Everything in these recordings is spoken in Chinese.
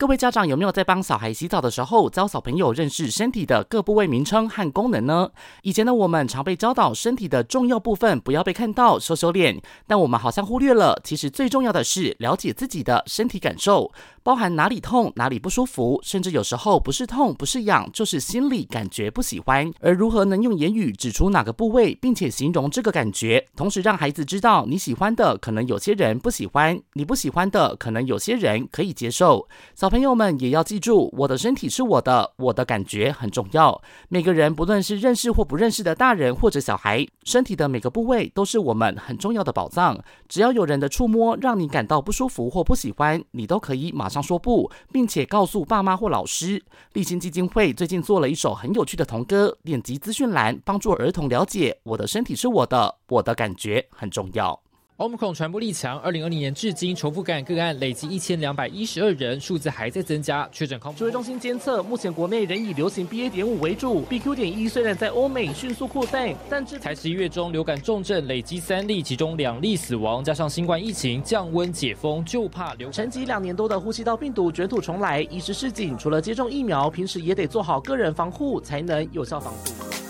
各位家长有没有在帮小孩洗澡的时候教小朋友认识身体的各部位名称和功能呢？以前的我们常被教导身体的重要部分不要被看到，收收敛，但我们好像忽略了，其实最重要的是了解自己的身体感受，包含哪里痛、哪里不舒服，甚至有时候不是痛、不是痒，就是心里感觉不喜欢。而如何能用言语指出哪个部位，并且形容这个感觉，同时让孩子知道你喜欢的可能有些人不喜欢，你不喜欢的可能有些人可以接受。小小朋友们也要记住，我的身体是我的，我的感觉很重要。每个人，不论是认识或不认识的大人或者小孩，身体的每个部位都是我们很重要的宝藏。只要有人的触摸让你感到不舒服或不喜欢，你都可以马上说不，并且告诉爸妈或老师。立新基金会最近做了一首很有趣的童歌，点击资讯栏，帮助儿童了解我的身体是我的，我的感觉很重要。Omicron 传播力强，二零二零年至今重复感染个案累计一千两百一十二人，数字还在增加。确诊康指挥中心监测，目前国内仍以流行 BA. 点五为主，BQ. 点一虽然在欧美迅速扩散，但至才十一月中流感重症累积三例，其中两例死亡，加上新冠疫情降温解封，就怕流。沉寂两年多的呼吸道病毒卷土重来，一时市井，除了接种疫苗，平时也得做好个人防护，才能有效防堵。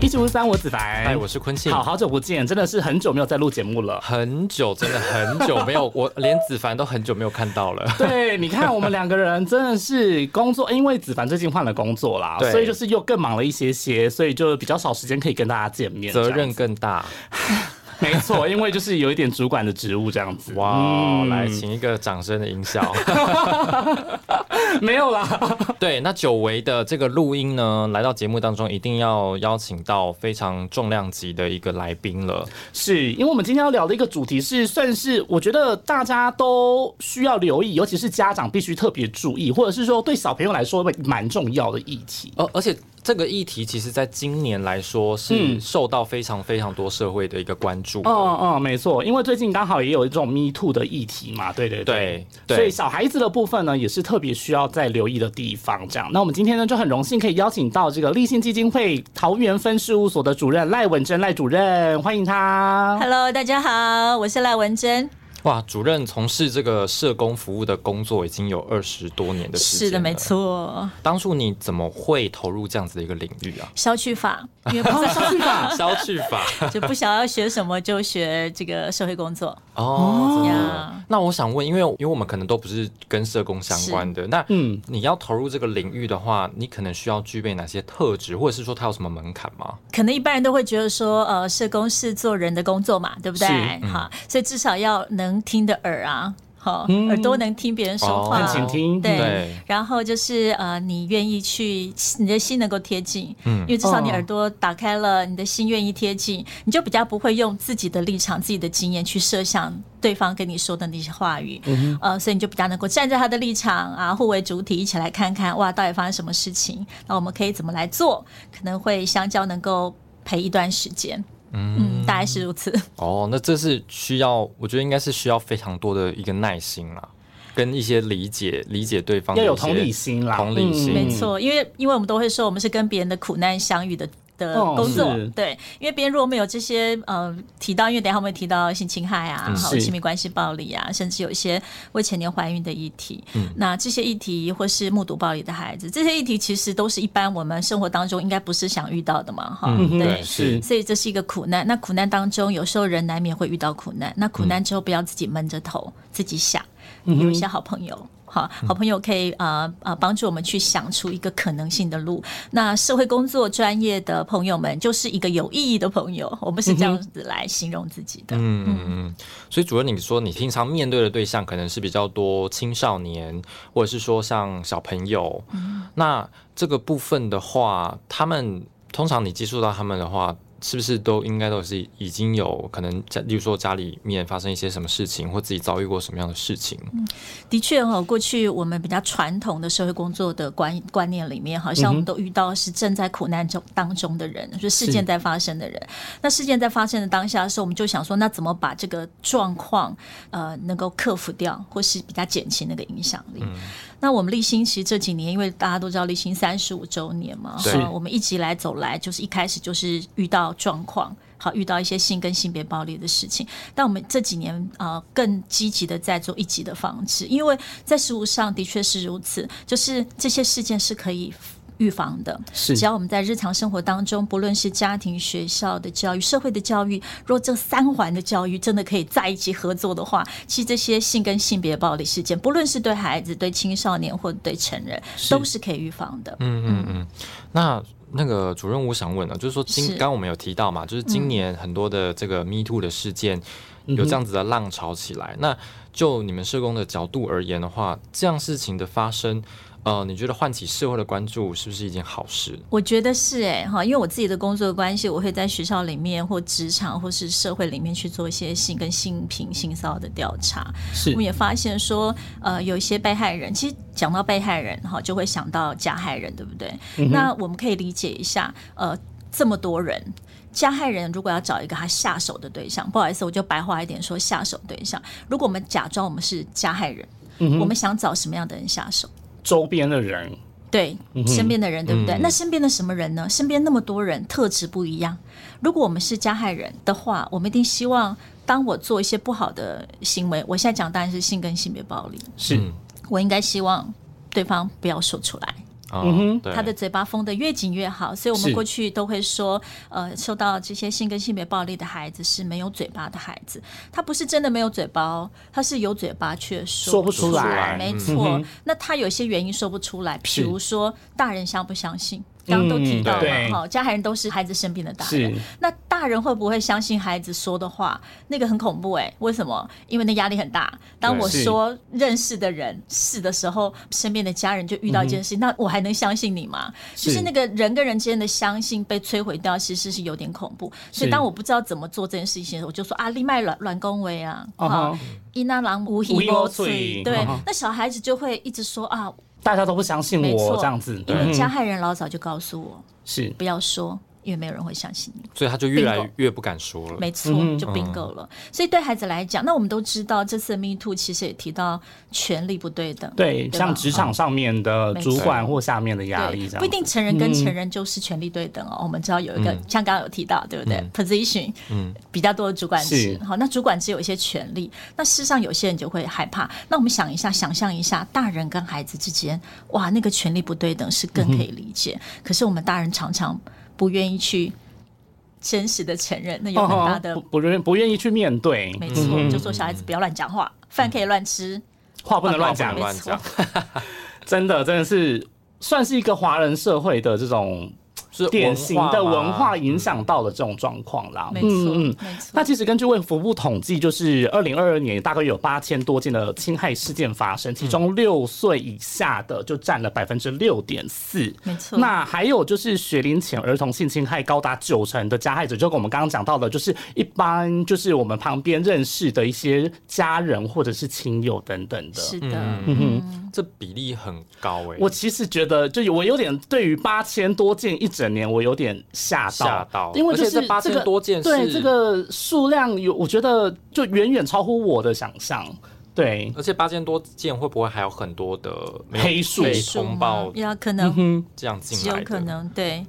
一七五三，我子凡，哎，我是坤庆，好好久不见，真的是很久没有在录节目了，很久，真的很久没有，我连子凡都很久没有看到了。对，你看我们两个人真的是工作，因为子凡最近换了工作啦，所以就是又更忙了一些些，所以就比较少时间可以跟大家见面，责任更大。没错，因为就是有一点主管的职务这样子。哇，来请一个掌声的音效。没有啦。对，那久违的这个录音呢，来到节目当中一定要邀请到非常重量级的一个来宾了。是因为我们今天要聊的一个主题是，算是我觉得大家都需要留意，尤其是家长必须特别注意，或者是说对小朋友来说蛮重要的议题。而而且。这个议题其实，在今年来说是受到非常非常多社会的一个关注。嗯嗯，没错，因为最近刚好也有一种 Me Too 的议题嘛，对对对，所以小孩子的部分呢，也是特别需要在留意的地方。这样，那我们今天呢，就很荣幸可以邀请到这个立信基金会桃园分事务所的主任赖文珍赖主任，欢迎他。Hello，大家好，我是赖文珍。哇，主任从事这个社工服务的工作已经有二十多年的时间是的，没错。当初你怎么会投入这样子的一个领域啊？消去法，因为消去法，消去法，就不想要学什么就学这个社会工作。哦，那我想问，因为因为我们可能都不是跟社工相关的，那嗯，你要投入这个领域的话，你可能需要具备哪些特质，或者是说它有什么门槛吗？可能一般人都会觉得说，呃，社工是做人的工作嘛，对不对？好，所以至少要能。能听的耳啊，好，耳朵能听别人说话，请听，对。然后就是呃，你愿意去，你的心能够贴近，嗯，因为至少你耳朵打开了，你的心愿意贴近，你就比较不会用自己的立场、自己的经验去设想对方跟你说的那些话语，呃，所以你就比较能够站在他的立场啊，互为主体，一起来看看哇，到底发生什么事情，那我们可以怎么来做？可能会相交能够陪一段时间。嗯，大概是如此。哦，那这是需要，我觉得应该是需要非常多的一个耐心啦，跟一些理解，理解对方要有同理心啦，同理心，没错，因为因为我们都会说，我们是跟别人的苦难相遇的。的工作对，因为别人如果没有这些呃提到，因为等下我们会提到性侵害啊，好亲密关系暴力啊，甚至有一些未成年怀孕的议题，那这些议题或是目睹暴力的孩子，这些议题其实都是一般我们生活当中应该不是想遇到的嘛，哈，对，是，所以这是一个苦难。那苦难当中，有时候人难免会遇到苦难，那苦难之后不要自己闷着头，自己想，有一些好朋友。好，好朋友可以呃呃帮助我们去想出一个可能性的路。那社会工作专业的朋友们就是一个有意义的朋友，我们是这样子来形容自己的。嗯嗯嗯。所以主任，你说你平常面对的对象可能是比较多青少年，或者是说像小朋友。那这个部分的话，他们通常你接触到他们的话，是不是都应该都是已经有可能家，例如说家里面发生一些什么事情，或自己遭遇过什么样的事情？嗯，的确哈，过去我们比较传统的社会工作的观观念里面，好像我们都遇到是正在苦难中当中的人，就事件在发生的人。那事件在发生的当下的时候，我们就想说，那怎么把这个状况呃能够克服掉，或是比较减轻那个影响力？那我们立新其实这几年，因为大家都知道立新三十五周年嘛，是我们一直来走来，就是一开始就是遇到状况，好遇到一些性跟性别暴力的事情。但我们这几年啊，更积极的在做一级的防治，因为在实务上的确是如此，就是这些事件是可以。预防的，是只要我们在日常生活当中，不论是家庭、学校的教育、社会的教育，若这三环的教育真的可以在一起合作的话，其实这些性跟性别暴力事件，不论是对孩子、对青少年或者对成人，都是可以预防的。嗯嗯嗯。那那个主任，我想问了，就是说今刚我们有提到嘛，就是今年很多的这个 Me Too 的事件有这样子的浪潮起来，那就你们社工的角度而言的话，这样事情的发生。呃，你觉得唤起社会的关注是不是一件好事？我觉得是哎哈，因为我自己的工作关系，我会在学校里面或职场或是社会里面去做一些性跟性平、性骚的调查。是，我们也发现说，呃，有一些被害人，其实讲到被害人哈，就会想到加害人，对不对？那我们可以理解一下，呃，这么多人，加害人如果要找一个他下手的对象，不好意思，我就白话一点说，下手对象，如果我们假装我们是加害人，我们想找什么样的人下手？周边的人，对身边的人，对不对？那身边的什么人呢？身边那么多人，特质不一样。如果我们是加害人的话，我们一定希望，当我做一些不好的行为，我现在讲当然是性跟性别暴力，是我应该希望对方不要说出来。嗯哼，他的嘴巴封得越紧越好，所以我们过去都会说，呃，受到这些性跟性别暴力的孩子是没有嘴巴的孩子，他不是真的没有嘴巴，哦他是有嘴巴却说不出来，没错。那他有些原因说不出来，比如说大人相不相信。刚刚都提到了哈，加害人都是孩子身边的大人。那大人会不会相信孩子说的话？那个很恐怖哎，为什么？因为那压力很大。当我说认识的人是的时候，身边的家人就遇到一件事，那我还能相信你吗？就是那个人跟人之间的相信被摧毁掉，其实是有点恐怖。所以当我不知道怎么做这件事情的时候，我就说啊，立麦软软恭维啊，好，伊那郎无一莫罪。对，那小孩子就会一直说啊。大家都不相信我这样子，因为加害人老早就告诉我，是。不要说。因为没有人会相信你，所以他就越来越不敢说了。没错，就并购了。所以对孩子来讲，那我们都知道，这次 Me Too 其实也提到权力不对等。对，像职场上面的主管或下面的压力，这样不一定成人跟成人就是权力对等哦。我们知道有一个，像刚刚有提到，对不对？Position，嗯，比较多的主管职，好，那主管只有一些权利，那事实上有些人就会害怕。那我们想一下，想象一下，大人跟孩子之间，哇，那个权力不对等是更可以理解。可是我们大人常常。不愿意去真实的承认，那有很大的不愿不愿意去面对。没错，就说小孩子不要乱讲话，饭可以乱吃，话不能乱讲。乱讲，真的真的是算是一个华人社会的这种。是典型的文化影响到了这种状况啦。没错，嗯嗯。那其实根据卫福部统计，就是二零二二年大概有八千多件的侵害事件发生，其中六岁以下的就占了百分之六点四。没错。那还有就是学龄前儿童性侵害高达九成的加害者，就跟我们刚刚讲到的，就是一般就是我们旁边认识的一些家人或者是亲友等等的。是的，嗯哼，这比例很高哎。我其实觉得，就我有点对于八千多件一整。年我有点吓到，因为就是这个对这个数量有，我觉得就远远超乎我的想象。对，而且八千多件会不会还有很多的黑数通报？有可能这样进来，有可能对。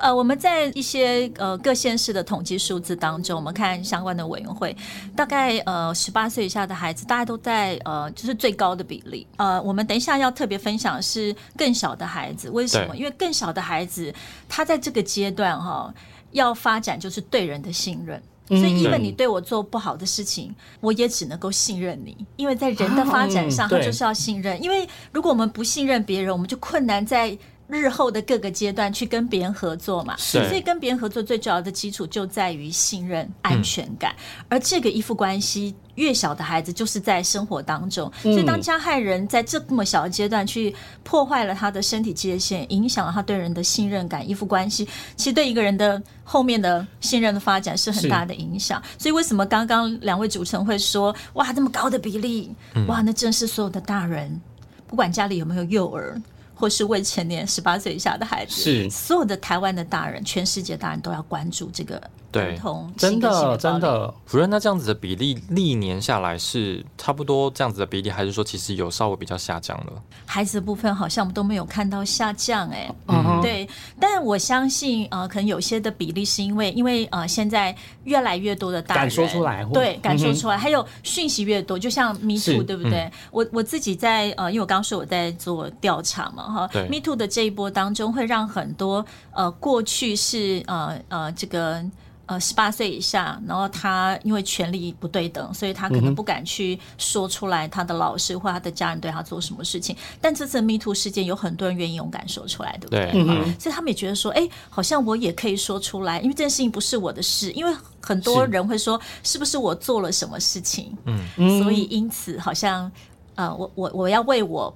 呃，我们在一些呃各县市的统计数字当中，我们看相关的委员会，大概呃十八岁以下的孩子，大家都在呃就是最高的比例。呃，我们等一下要特别分享是更小的孩子，为什么？因为更小的孩子，他在这个阶段哈，要发展就是对人的信任。所以，因为你对我做不好的事情，我也只能够信任你。因为在人的发展上，他就是要信任。因为如果我们不信任别人，我们就困难在日后的各个阶段去跟别人合作嘛，所以跟别人合作最重要的基础就在于信任、安全感，而这个依附关系。越小的孩子就是在生活当中，所以当加害人在这么小的阶段去破坏了他的身体界限，影响了他对人的信任感、依附关系，其实对一个人的后面的信任的发展是很大的影响。所以为什么刚刚两位主持人会说，哇，这么高的比例，哇，那正是所有的大人，不管家里有没有幼儿。或是未成年十八岁以下的孩子，是所有的台湾的大人，全世界大人都要关注这个儿童真的真的。主任，那这样子的比例历年下来是差不多这样子的比例，还是说其实有稍微比较下降了？孩子的部分好像我们都没有看到下降，哎，嗯，对。但我相信，呃，可能有些的比例是因为，因为呃，现在越来越多的大人敢说出来，对，敢说出来，还有讯息越多，就像 Me Too，对不对？我我自己在呃，因为我刚刚说我在做调查嘛。哈，Me Too 的这一波当中，会让很多呃过去是呃呃这个呃十八岁以下，然后他因为权力不对等，所以他可能不敢去说出来他的老师或他的家人对他做什么事情。但这次 Me Too 事件，有很多人愿意勇敢说出来，对不对？所以他们也觉得说，哎，好像我也可以说出来，因为这件事情不是我的事，因为很多人会说，是不是我做了什么事情？嗯，所以因此好像呃，我我我要为我。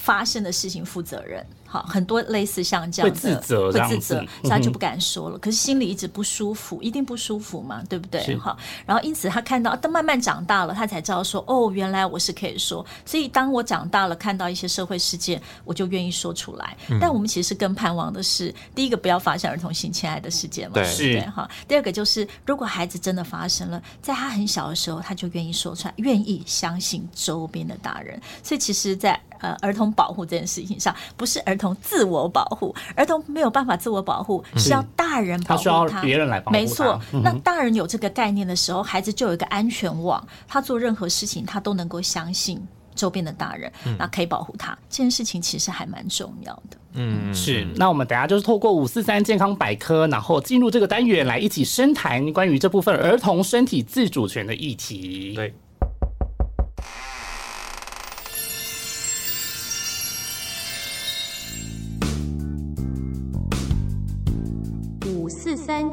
发生的事情负责任。好，很多类似像这样的会自责，会自责，他就不敢说了。可是心里一直不舒服，一定不舒服嘛，对不对？好，然后因此他看到，他慢慢长大了，他才知道说，哦，原来我是可以说。所以当我长大了，看到一些社会事件，我就愿意说出来。但我们其实更盼望的是，第一个不要发生儿童性侵害的事件嘛，对不对？哈，第二个就是，如果孩子真的发生了，在他很小的时候，他就愿意说出来，愿意相信周边的大人。所以其实，在呃儿童保护这件事情上，不是儿童自我保护，儿童没有办法自我保护，是要大人保护他，需要别人来保护没错，那大人有这个概念的时候，孩子就有一个安全网，他做任何事情，他都能够相信周边的大人，那可以保护他。这件事情其实还蛮重要的。嗯，是。那我们等下就是透过五四三健康百科，然后进入这个单元来一起深谈关于这部分儿童身体自主权的议题。对。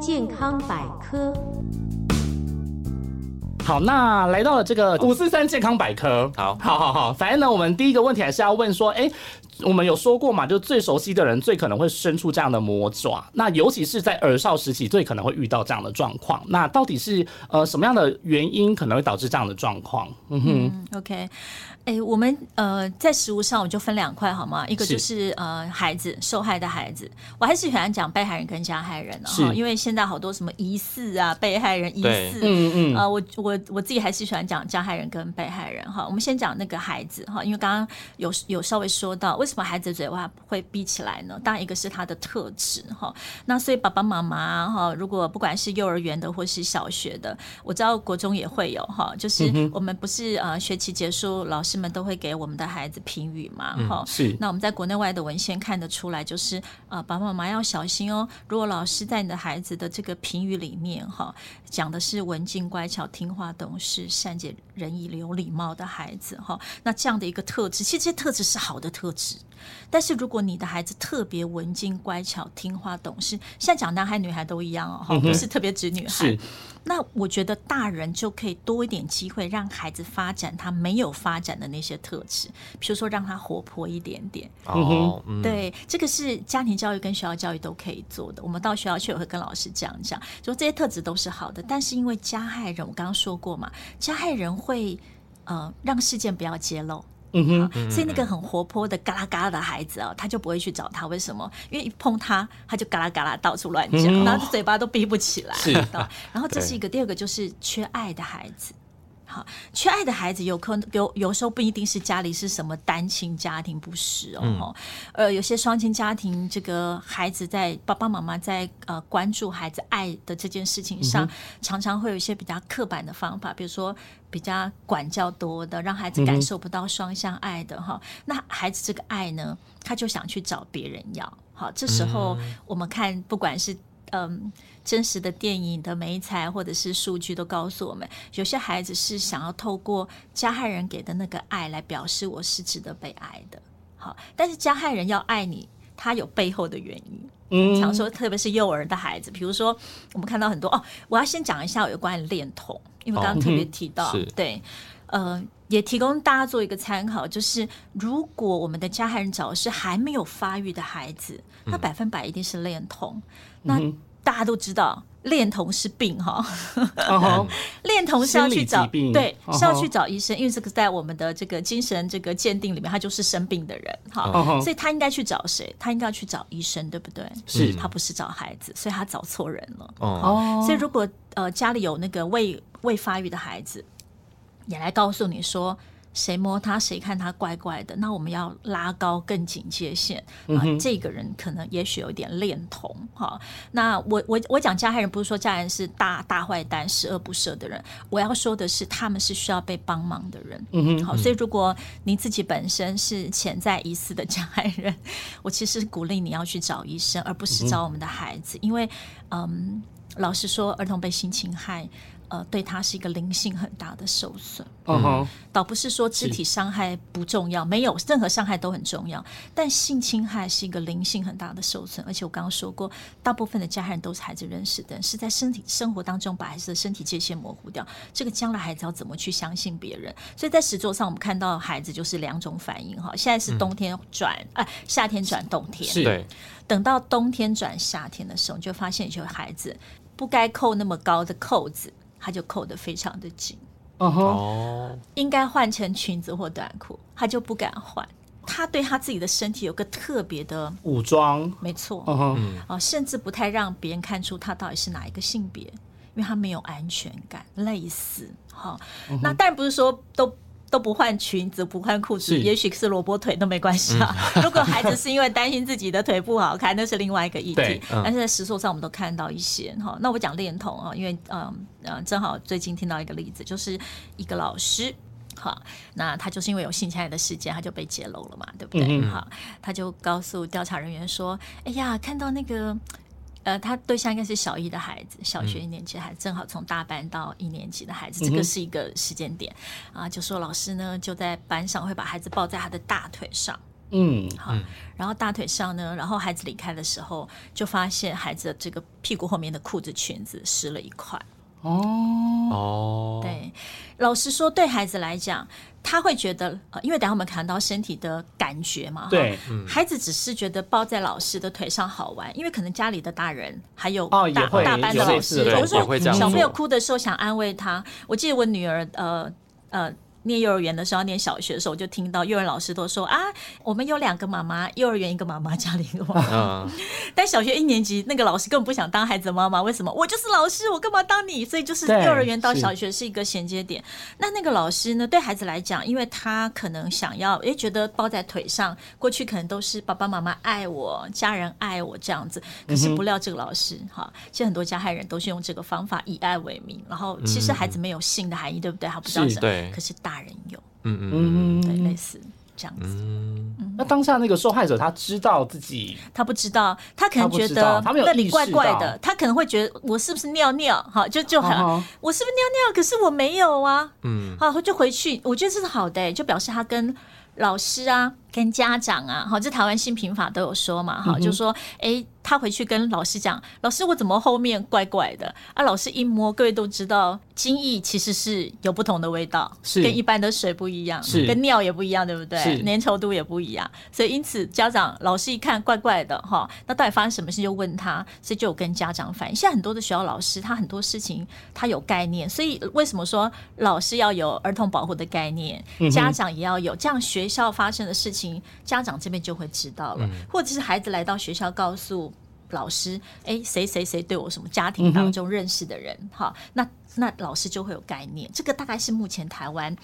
健康百科，好，那来到了这个五四三健康百科，好，好，好，好，反正呢，我们第一个问题还是要问说，哎，我们有说过嘛，就最熟悉的人最可能会伸出这样的魔爪，那尤其是在儿少时期最可能会遇到这样的状况，那到底是呃什么样的原因可能会导致这样的状况？嗯哼，OK。哎，我们呃在食物上我就分两块好吗？一个就是呃孩子受害的孩子，我还是喜欢讲被害人跟加害人哈，因为现在好多什么疑似啊被害人疑似，嗯嗯，呃我我我自己还是喜欢讲加害人跟被害人哈。我们先讲那个孩子哈，因为刚刚有有稍微说到为什么孩子嘴巴会闭起来呢？当然一个是他的特质哈，那所以爸爸妈妈哈，如果不管是幼儿园的或是小学的，我知道国中也会有哈，就是我们不是呃学期结束老师。们都会给我们的孩子评语嘛？哈，是。那我们在国内外的文献看得出来，就是呃，爸爸妈妈要小心哦。如果老师在你的孩子的这个评语里面，哈，讲的是文静、乖巧、听话、懂事、善解人意、有礼貌的孩子，哈，那这样的一个特质，其实这些特质是好的特质。但是如果你的孩子特别文静、乖巧、听话、懂事，现在讲男孩女孩都一样哦，哈，不是特别指女孩。那我觉得大人就可以多一点机会，让孩子发展他没有发展的那些特质，比如说让他活泼一点点。哦，对，这个是家庭教育跟学校教育都可以做的。我们到学校去也会跟老师这样讲，说这些特质都是好的。但是因为加害人，我刚刚说过嘛，加害人会呃让事件不要揭露。嗯哼，所以那个很活泼的嘎啦嘎啦的孩子啊，他就不会去找他。为什么？因为一碰他，他就嘎啦嘎啦到处乱讲，然后嘴巴都闭不起来。是，然后这是一个，第二个就是缺爱的孩子。好，缺爱的孩子有可能有有时候不一定是家里是什么单亲家庭，不是哦。呃，有些双亲家庭，这个孩子在爸爸妈妈在呃关注孩子爱的这件事情上，常常会有一些比较刻板的方法，比如说比较管教多的，让孩子感受不到双向爱的哈。那孩子这个爱呢，他就想去找别人要。好，这时候我们看，不管是嗯。真实的电影的美彩或者是数据都告诉我们，有些孩子是想要透过加害人给的那个爱来表示我是值得被爱的。好，但是加害人要爱你，他有背后的原因。嗯，常说，特别是幼儿的孩子，比如说我们看到很多哦，我要先讲一下有关恋童，因为刚刚特别提到，对，呃，也提供大家做一个参考，就是如果我们的加害人找的是还没有发育的孩子，那百分百一定是恋童。那大家都知道。恋童是病哈，恋童是要去找对，是要去找医生，因为这个在我们的这个精神这个鉴定里面，他就是生病的人哈，所以他应该去找谁？他应该要去找医生，对不对？是他不是找孩子，所以他找错人了。哦，所以如果呃家里有那个未未发育的孩子，也来告诉你说。谁摸他，谁看他怪怪的，那我们要拉高更警戒线啊！这个人可能也许有点恋童哈。那我我我讲加害人，不是说加害人是大大坏蛋、十恶不赦的人，我要说的是他们是需要被帮忙的人。嗯哼，好，所以如果你自己本身是潜在疑似的加害人，我其实鼓励你要去找医生，而不是找我们的孩子，因为嗯，老实说，儿童被性侵害。呃，对他是一个灵性很大的受损。嗯哼，倒不是说肢体伤害不重要，没有任何伤害都很重要。但性侵害是一个灵性很大的受损，而且我刚刚说过，大部分的加害人都是孩子认识的，是在身体生活当中把孩子的身体界限模糊掉。这个将来孩子要怎么去相信别人？所以在石桌上，我们看到孩子就是两种反应哈。现在是冬天转，哎，夏天转冬天。是。等到冬天转夏天的时候，你就发现有些孩子不该扣那么高的扣子。他就扣得非常的紧，哦，应该换成裙子或短裤，他就不敢换。他对他自己的身体有个特别的武装，没错，嗯啊，甚至不太让别人看出他到底是哪一个性别，因为他没有安全感，累死，哈。那但不是说都。都不换裙子，不换裤子，也许是萝卜腿都没关系啊。如果孩子是因为担心自己的腿不好看，那是另外一个议题。但是在实数上，我们都看到一些哈。那我讲恋童啊，因为嗯嗯，正好最近听到一个例子，就是一个老师，好，那他就是因为有性侵害的事件，他就被揭露了嘛，对不对？好，他就告诉调查人员说：“哎呀，看到那个。”呃，他对象应该是小一的孩子，小学一年级孩子，正好从大班到一年级的孩子，这个是一个时间点啊。就说老师呢，就在班上会把孩子抱在他的大腿上，嗯，好，然后大腿上呢，然后孩子离开的时候，就发现孩子的这个屁股后面的裤子裙子湿了一块。哦哦，对，老实说，对孩子来讲。他会觉得，呃，因为等下我们谈到身体的感觉嘛，对，孩子只是觉得抱在老师的腿上好玩，因为可能家里的大人还有大大班的老师，有时候小朋友哭的时候想安慰他。我记得我女儿，呃呃。念幼儿园的时候，念小学的时候，我就听到幼儿园老师都说啊，我们有两个妈妈，幼儿园一个妈妈，家里一个妈妈。但小学一年级那个老师根本不想当孩子的妈妈，为什么？我就是老师，我干嘛当你？所以就是幼儿园到小学是一个衔接点。那那个老师呢，对孩子来讲，因为他可能想要，哎，觉得抱在腿上，过去可能都是爸爸妈妈爱我，家人爱我这样子。可是不料这个老师哈，其实很多加害人都是用这个方法以爱为名，然后其实孩子没有性的含义，对不对？他不知道什么，可是大。大人有，嗯嗯嗯，对，类似这样子。那当下那个受害者他知道自己，他不知道，他可能觉得那里怪怪的，他可能会觉得我是不是尿尿？哈，就就很，我是不是尿尿？可是我没有啊。嗯，好，就回去，我觉得这是好的，就表示他跟老师啊、跟家长啊，好，这台湾性平法都有说嘛，哈，就说，哎。他回去跟老师讲：“老师，我怎么后面怪怪的？”啊，老师一摸，各位都知道，精液其实是有不同的味道，是跟一般的水不一样，是跟尿也不一样，对不对？粘稠度也不一样，所以因此家长、老师一看怪怪的，哈，那到底发生什么事就问他，所以就有跟家长反映。现在很多的学校老师，他很多事情他有概念，所以为什么说老师要有儿童保护的概念，家长也要有，这样学校发生的事情，家长这边就会知道了，或者是孩子来到学校告诉。老师，哎，谁谁谁对我什么家庭当中认识的人，哈，那那老师就会有概念。这个大概是目前台湾，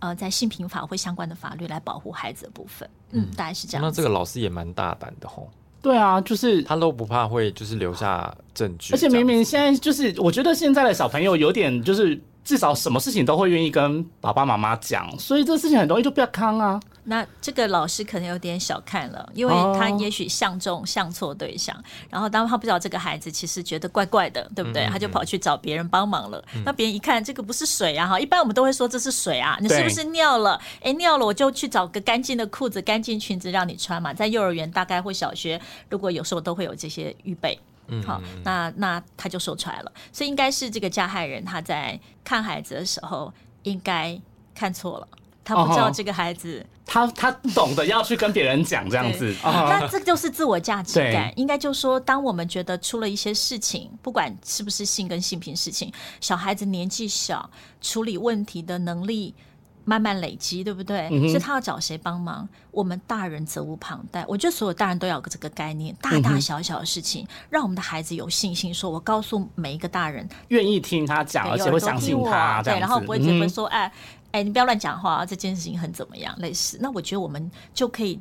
呃，在性平法会相关的法律来保护孩子的部分，嗯，大概是这样。那这个老师也蛮大胆的吼。对啊，就是他都不怕会就是留下证据，而且明明现在就是，我觉得现在的小朋友有点就是至少什么事情都会愿意跟爸爸妈妈讲，所以这个事情很容易就不要康啊。那这个老师可能有点小看了，因为他也许相中相错对象，然后当他不知道这个孩子其实觉得怪怪的，对不对？他就跑去找别人帮忙了。那别人一看这个不是水啊，哈，一般我们都会说这是水啊，你是不是尿了？哎，尿了我就去找个干净的裤子、干净裙子让你穿嘛。在幼儿园大概或小学，如果有时候都会有这些预备。好，那那他就说出来了，所以应该是这个加害人他在看孩子的时候应该看错了。他不知道这个孩子，他他懂得要去跟别人讲这样子，那这就是自我价值感。应该就说，当我们觉得出了一些事情，不管是不是性跟性平事情，小孩子年纪小，处理问题的能力。慢慢累积，对不对？是他要找谁帮忙？我们大人责无旁贷。我觉得所有大人都要有这个概念，大大小小的事情，让我们的孩子有信心。说我告诉每一个大人，愿意听他讲，而且会相信他，对，然后不会觉得说，哎哎，你不要乱讲话，这件事情很怎么样？类似，那我觉得我们就可以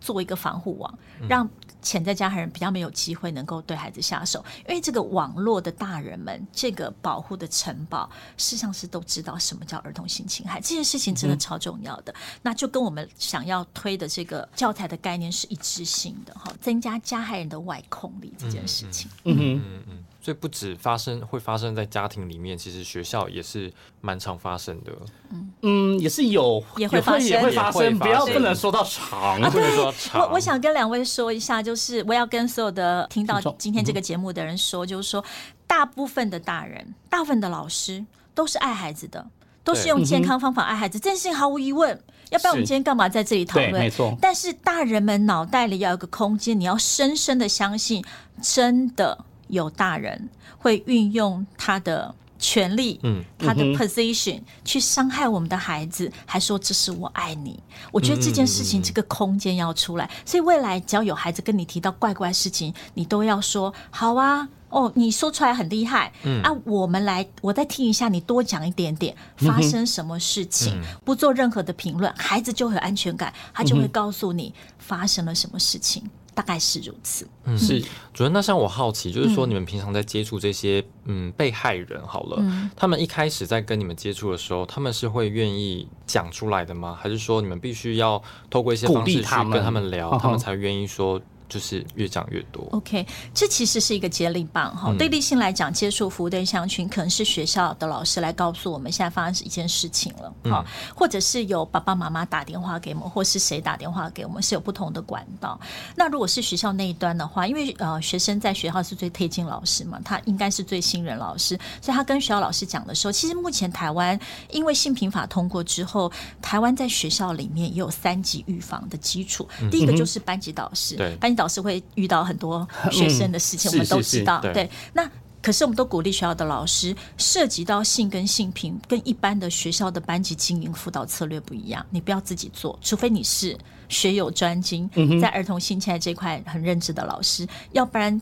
做一个防护网，让。潜在加害人比较没有机会能够对孩子下手，因为这个网络的大人们，这个保护的城堡，事实上是都知道什么叫儿童性侵害，这件事情真的超重要的。那就跟我们想要推的这个教材的概念是一致性的哈，增加加害人的外控力这件事情。嗯嗯嗯嗯。所以不止发生会发生在家庭里面，其实学校也是蛮常发生的。嗯嗯，也是有也会发生，也会发生。不要不能说到长，不能说长。我我想跟两位说一下，就是我要跟所有的听到今天这个节目的人说，就是说，大部分的大人，大部分的老师都是爱孩子的，都是用健康方法爱孩子。这件事情毫无疑问。要不然我们今天干嘛在这里讨论？没错。但是大人们脑袋里要有个空间，你要深深的相信，真的。有大人会运用他的权利，嗯，他的 position 去伤害我们的孩子，还说这是我爱你。我觉得这件事情这个空间要出来，所以未来只要有孩子跟你提到怪怪事情，你都要说好啊，哦，你说出来很厉害，嗯。啊，我们来，我再听一下，你多讲一点点，发生什么事情，不做任何的评论，孩子就会有安全感，他就会告诉你发生了什么事情。大概是如此。嗯，是主任。那像我好奇，就是说你们平常在接触这些嗯被害人，好了，他们一开始在跟你们接触的时候，他们是会愿意讲出来的吗？还是说你们必须要透过一些方式去跟他们聊，他们才愿意说？就是越长越多。OK，这其实是一个接力棒哈。对立信来讲，接触服务对象群可能是学校的老师来告诉我们现在发生一件事情了哈，或者是有爸爸妈妈打电话给我们，或是谁打电话给我们，是有不同的管道。那如果是学校那一端的话，因为呃学生在学校是最贴近老师嘛，他应该是最信任老师，所以他跟学校老师讲的时候，其实目前台湾因为性平法通过之后，台湾在学校里面也有三级预防的基础。第一个就是班级导师，班。导师会遇到很多学生的事情，我们都知道。对，那可是我们都鼓励学校的老师，涉及到性跟性平，跟一般的学校的班级经营辅导策略不一样。你不要自己做，除非你是学有专精，在儿童性侵害这块很认知的老师，要不然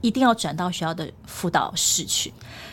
一定要转到学校的辅导室去。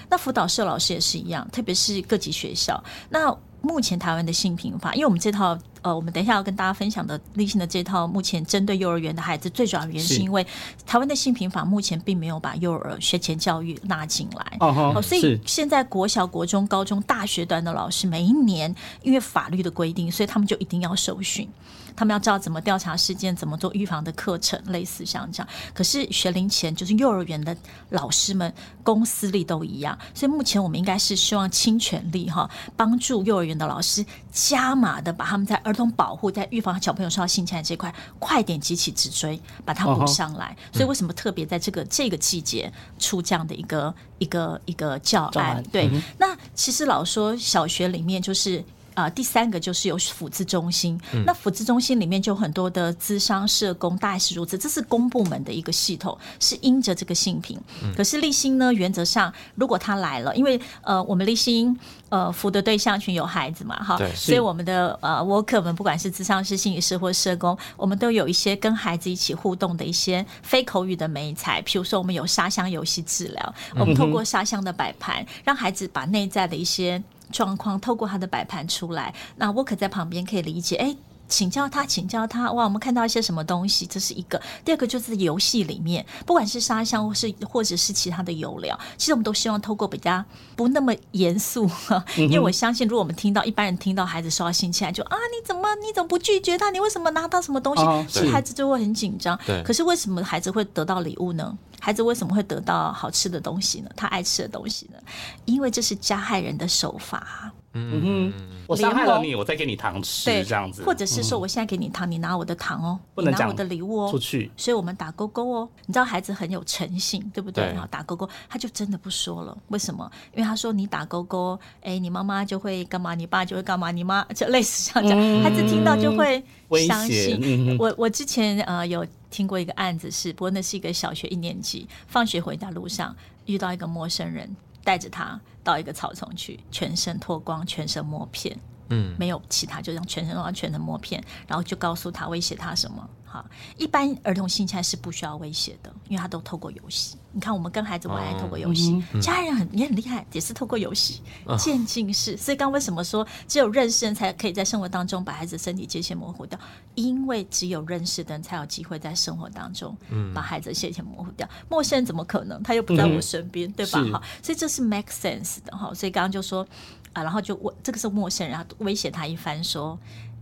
那辅导室老师也是一样，特别是各级学校。那目前台湾的性平法，因为我们这套。呃，我们等一下要跟大家分享的立信的这套，目前针对幼儿园的孩子，最主要原因是因为台湾的性平法目前并没有把幼儿学前教育纳进来，哦，所以现在国小、国中、高中、大学端的老师，每一年因为法律的规定，所以他们就一定要受训。他们要知道怎么调查事件，怎么做预防的课程，类似像这样。可是学龄前就是幼儿园的老师们，公私立都一样，所以目前我们应该是希望倾全力哈，帮助幼儿园的老师加码的，把他们在儿童保护、在预防小朋友受到性侵害这块，快点急起直追，把它补上来。所以为什么特别在这个这个季节出这样的一个一个一个教案？对，那其实老说小学里面就是。啊，第三个就是有辅资中心，那辅资中心里面就很多的资商社工，大概是如此。这是公部门的一个系统，是因着这个性平。可是立新呢，原则上如果他来了，因为呃，我们立新呃辅的对象群有孩子嘛，哈，所以我们的呃 worker 们不管是资商师、心理师或社工，我们都有一些跟孩子一起互动的一些非口语的美材，譬如说我们有沙箱游戏治疗，我们透过沙箱的摆盘，让孩子把内在的一些。状况透过他的摆盘出来，那我可在旁边可以理解，哎。请教他，请教他。哇，我们看到一些什么东西？这是一个。第二个就是游戏里面，不管是沙箱或是或者是其他的油料，其实我们都希望透过比较不那么严肃，因为我相信，如果我们听到一般人听到孩子受到性侵害，就啊，你怎么你怎么不拒绝他？你为什么拿到什么东西？其实孩子就会很紧张。对。可是为什么孩子会得到礼物呢？孩子为什么会得到好吃的东西呢？他爱吃的东西呢？因为这是加害人的手法。嗯哼，我伤害了你，我再给你糖吃，这样子，或者是说，我现在给你糖，你拿我的糖哦，不能拿我的礼物哦，出去。所以我们打勾勾哦，你知道孩子很有诚信，对不对？然后打勾勾，他就真的不说了。为什么？因为他说你打勾勾，哎，你妈妈就会干嘛，你爸就会干嘛，你妈就类似这样讲，孩子听到就会相信。我我之前呃有听过一个案子是，不过那是一个小学一年级，放学回家路上遇到一个陌生人。带着他到一个草丛去，全身脱光，全身摸片，嗯，没有其他，就让全身都全身摸片，然后就告诉他威胁他什么。好，一般儿童性侵是不需要威胁的，因为他都透过游戏。你看，我们跟孩子玩，还透过游戏，家人很也很厉害，也是透过游戏渐进式。所以，刚为什么说只有认识人才可以在生活当中把孩子身体界限模糊掉？因为只有认识的人才有机会在生活当中把孩子界限模糊掉。陌生人怎么可能？他又不在我身边，对吧？哈，所以这是 make sense 的哈。所以刚刚就说啊，然后就我这个是陌生人，然后威胁他一番说：“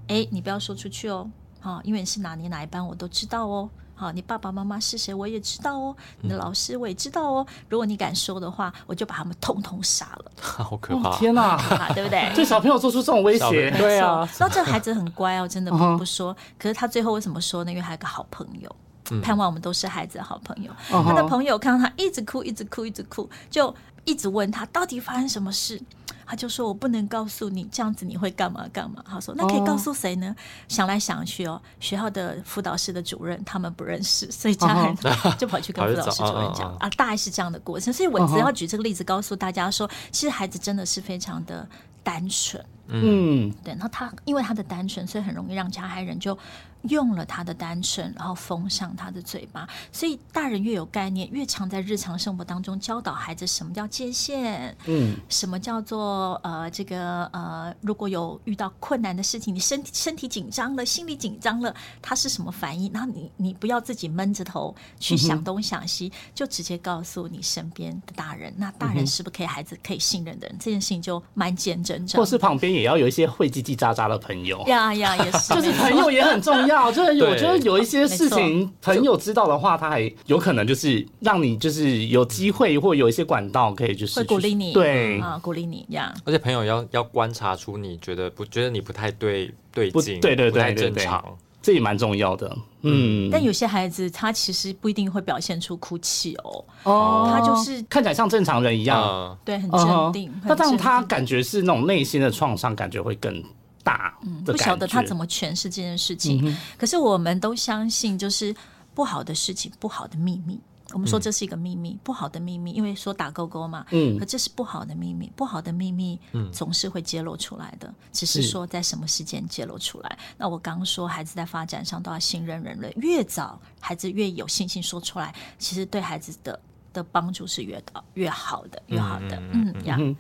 哎，你不要说出去哦。”好，因为你是哪年哪一班，我都知道哦。好，你爸爸妈妈是谁，我也知道哦。你的老师我也知道哦。如果你敢说的话，我就把他们通通杀了。好可怕！天哪，对不对？对小朋友做出这种威胁，对啊。那这个孩子很乖哦，真的不不说。可是他最后为什么说呢？因为他有个好朋友，盼望我们都是孩子的好朋友。他的朋友看到他一直哭，一直哭，一直哭，就一直问他到底发生什么事。他就说：“我不能告诉你，这样子你会干嘛干嘛？”他说：“那可以告诉谁呢？”想来想去哦，学校的辅导室的主任他们不认识，所以家人就跑去跟辅导室主任讲啊，大概是这样的过程。所以我只要举这个例子告诉大家说，其实孩子真的是非常的单纯。嗯，对。那他因为他的单纯，所以很容易让加害人就。用了他的单纯，然后封上他的嘴巴，所以大人越有概念，越常在日常生活当中教导孩子什么叫界限，嗯，什么叫做呃这个呃，如果有遇到困难的事情，你身体身体紧张了，心里紧张了，他是什么反应？然后你你不要自己闷着头去想东想西，就直接告诉你身边的大人，那大人是不是可以孩子可以信任的人？这件事情就蛮简真。或是旁边也要有一些会叽叽喳喳的朋友，呀呀也是，就是朋友也很重要。要，就是我觉得有一些事情，朋友知道的话，他还有可能就是让你就是有机会或有一些管道可以就是会鼓励你，对。啊，鼓励你这样。而且朋友要要观察出你觉得不觉得你不太对对劲，对对对正常，这也蛮重要的。嗯，但有些孩子他其实不一定会表现出哭泣哦，哦，他就是看起来像正常人一样，对，很镇定。那但他感觉是那种内心的创伤，感觉会更。大，不晓得他怎么诠释这件事情。可是我们都相信，就是不好的事情，不好的秘密。我们说这是一个秘密，不好的秘密，因为说打勾勾嘛。嗯，可这是不好的秘密，不好的秘密，嗯，总是会揭露出来的。只是说在什么时间揭露出来。那我刚说，孩子在发展上都要信任人类，越早孩子越有信心说出来，其实对孩子的的帮助是越高越好的，越好的。嗯，这样。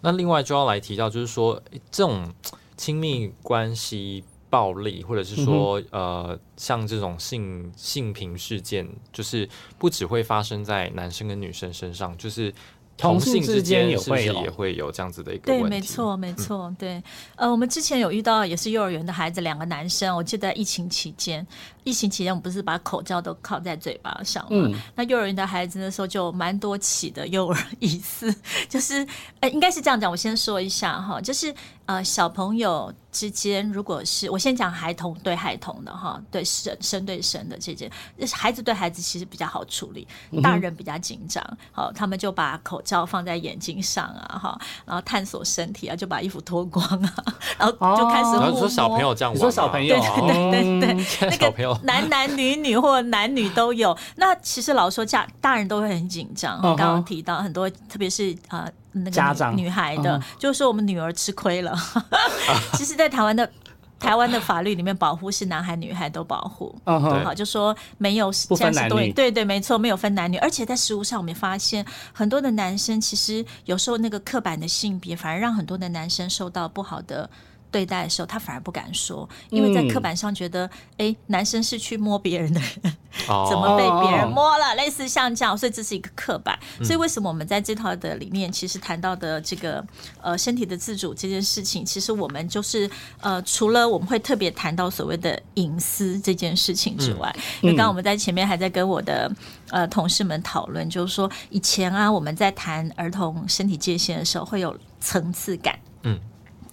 那另外就要来提到，就是说这种。亲密关系暴力，或者是说，呃，像这种性性平事件，就是不只会发生在男生跟女生身上，就是同性之间是不是也会有这样子的一个问题？对，没错，没错，对。呃，我们之前有遇到也是幼儿园的孩子，两个男生，我记得疫情期间。疫情期间，我们不是把口罩都靠在嘴巴上吗？那幼儿园的孩子那时候就蛮多起的幼儿疑似，就是呃，应该是这样讲。我先说一下哈，就是呃，小朋友之间，如果是我先讲孩童对孩童的哈，对生生对生的这件，孩子对孩子其实比较好处理，大人比较紧张。好，他们就把口罩放在眼睛上啊，哈，然后探索身体啊，就把衣服脱光啊，然后就开始。然后说小朋友这样，说小朋友，对对对对，那个男男女女或男女都有，那其实老说家大人都会很紧张。刚刚提到很多，特别是呃那个女孩的，就是说我们女儿吃亏了。其实，在台湾的台湾的法律里面，保护是男孩女孩都保护。嗯好，就说没有不分男女，对对，没错，没有分男女。而且在实物上，我们发现很多的男生其实有时候那个刻板的性别，反而让很多的男生受到不好的。对待的时候，他反而不敢说，因为在刻板上觉得，哎，男生是去摸别人的人，怎么被别人摸了？类似像这样，所以这是一个刻板。所以为什么我们在这套的里面，其实谈到的这个呃身体的自主这件事情，其实我们就是呃除了我们会特别谈到所谓的隐私这件事情之外，因为刚刚我们在前面还在跟我的呃同事们讨论，就是说以前啊我们在谈儿童身体界限的时候，会有层次感，嗯。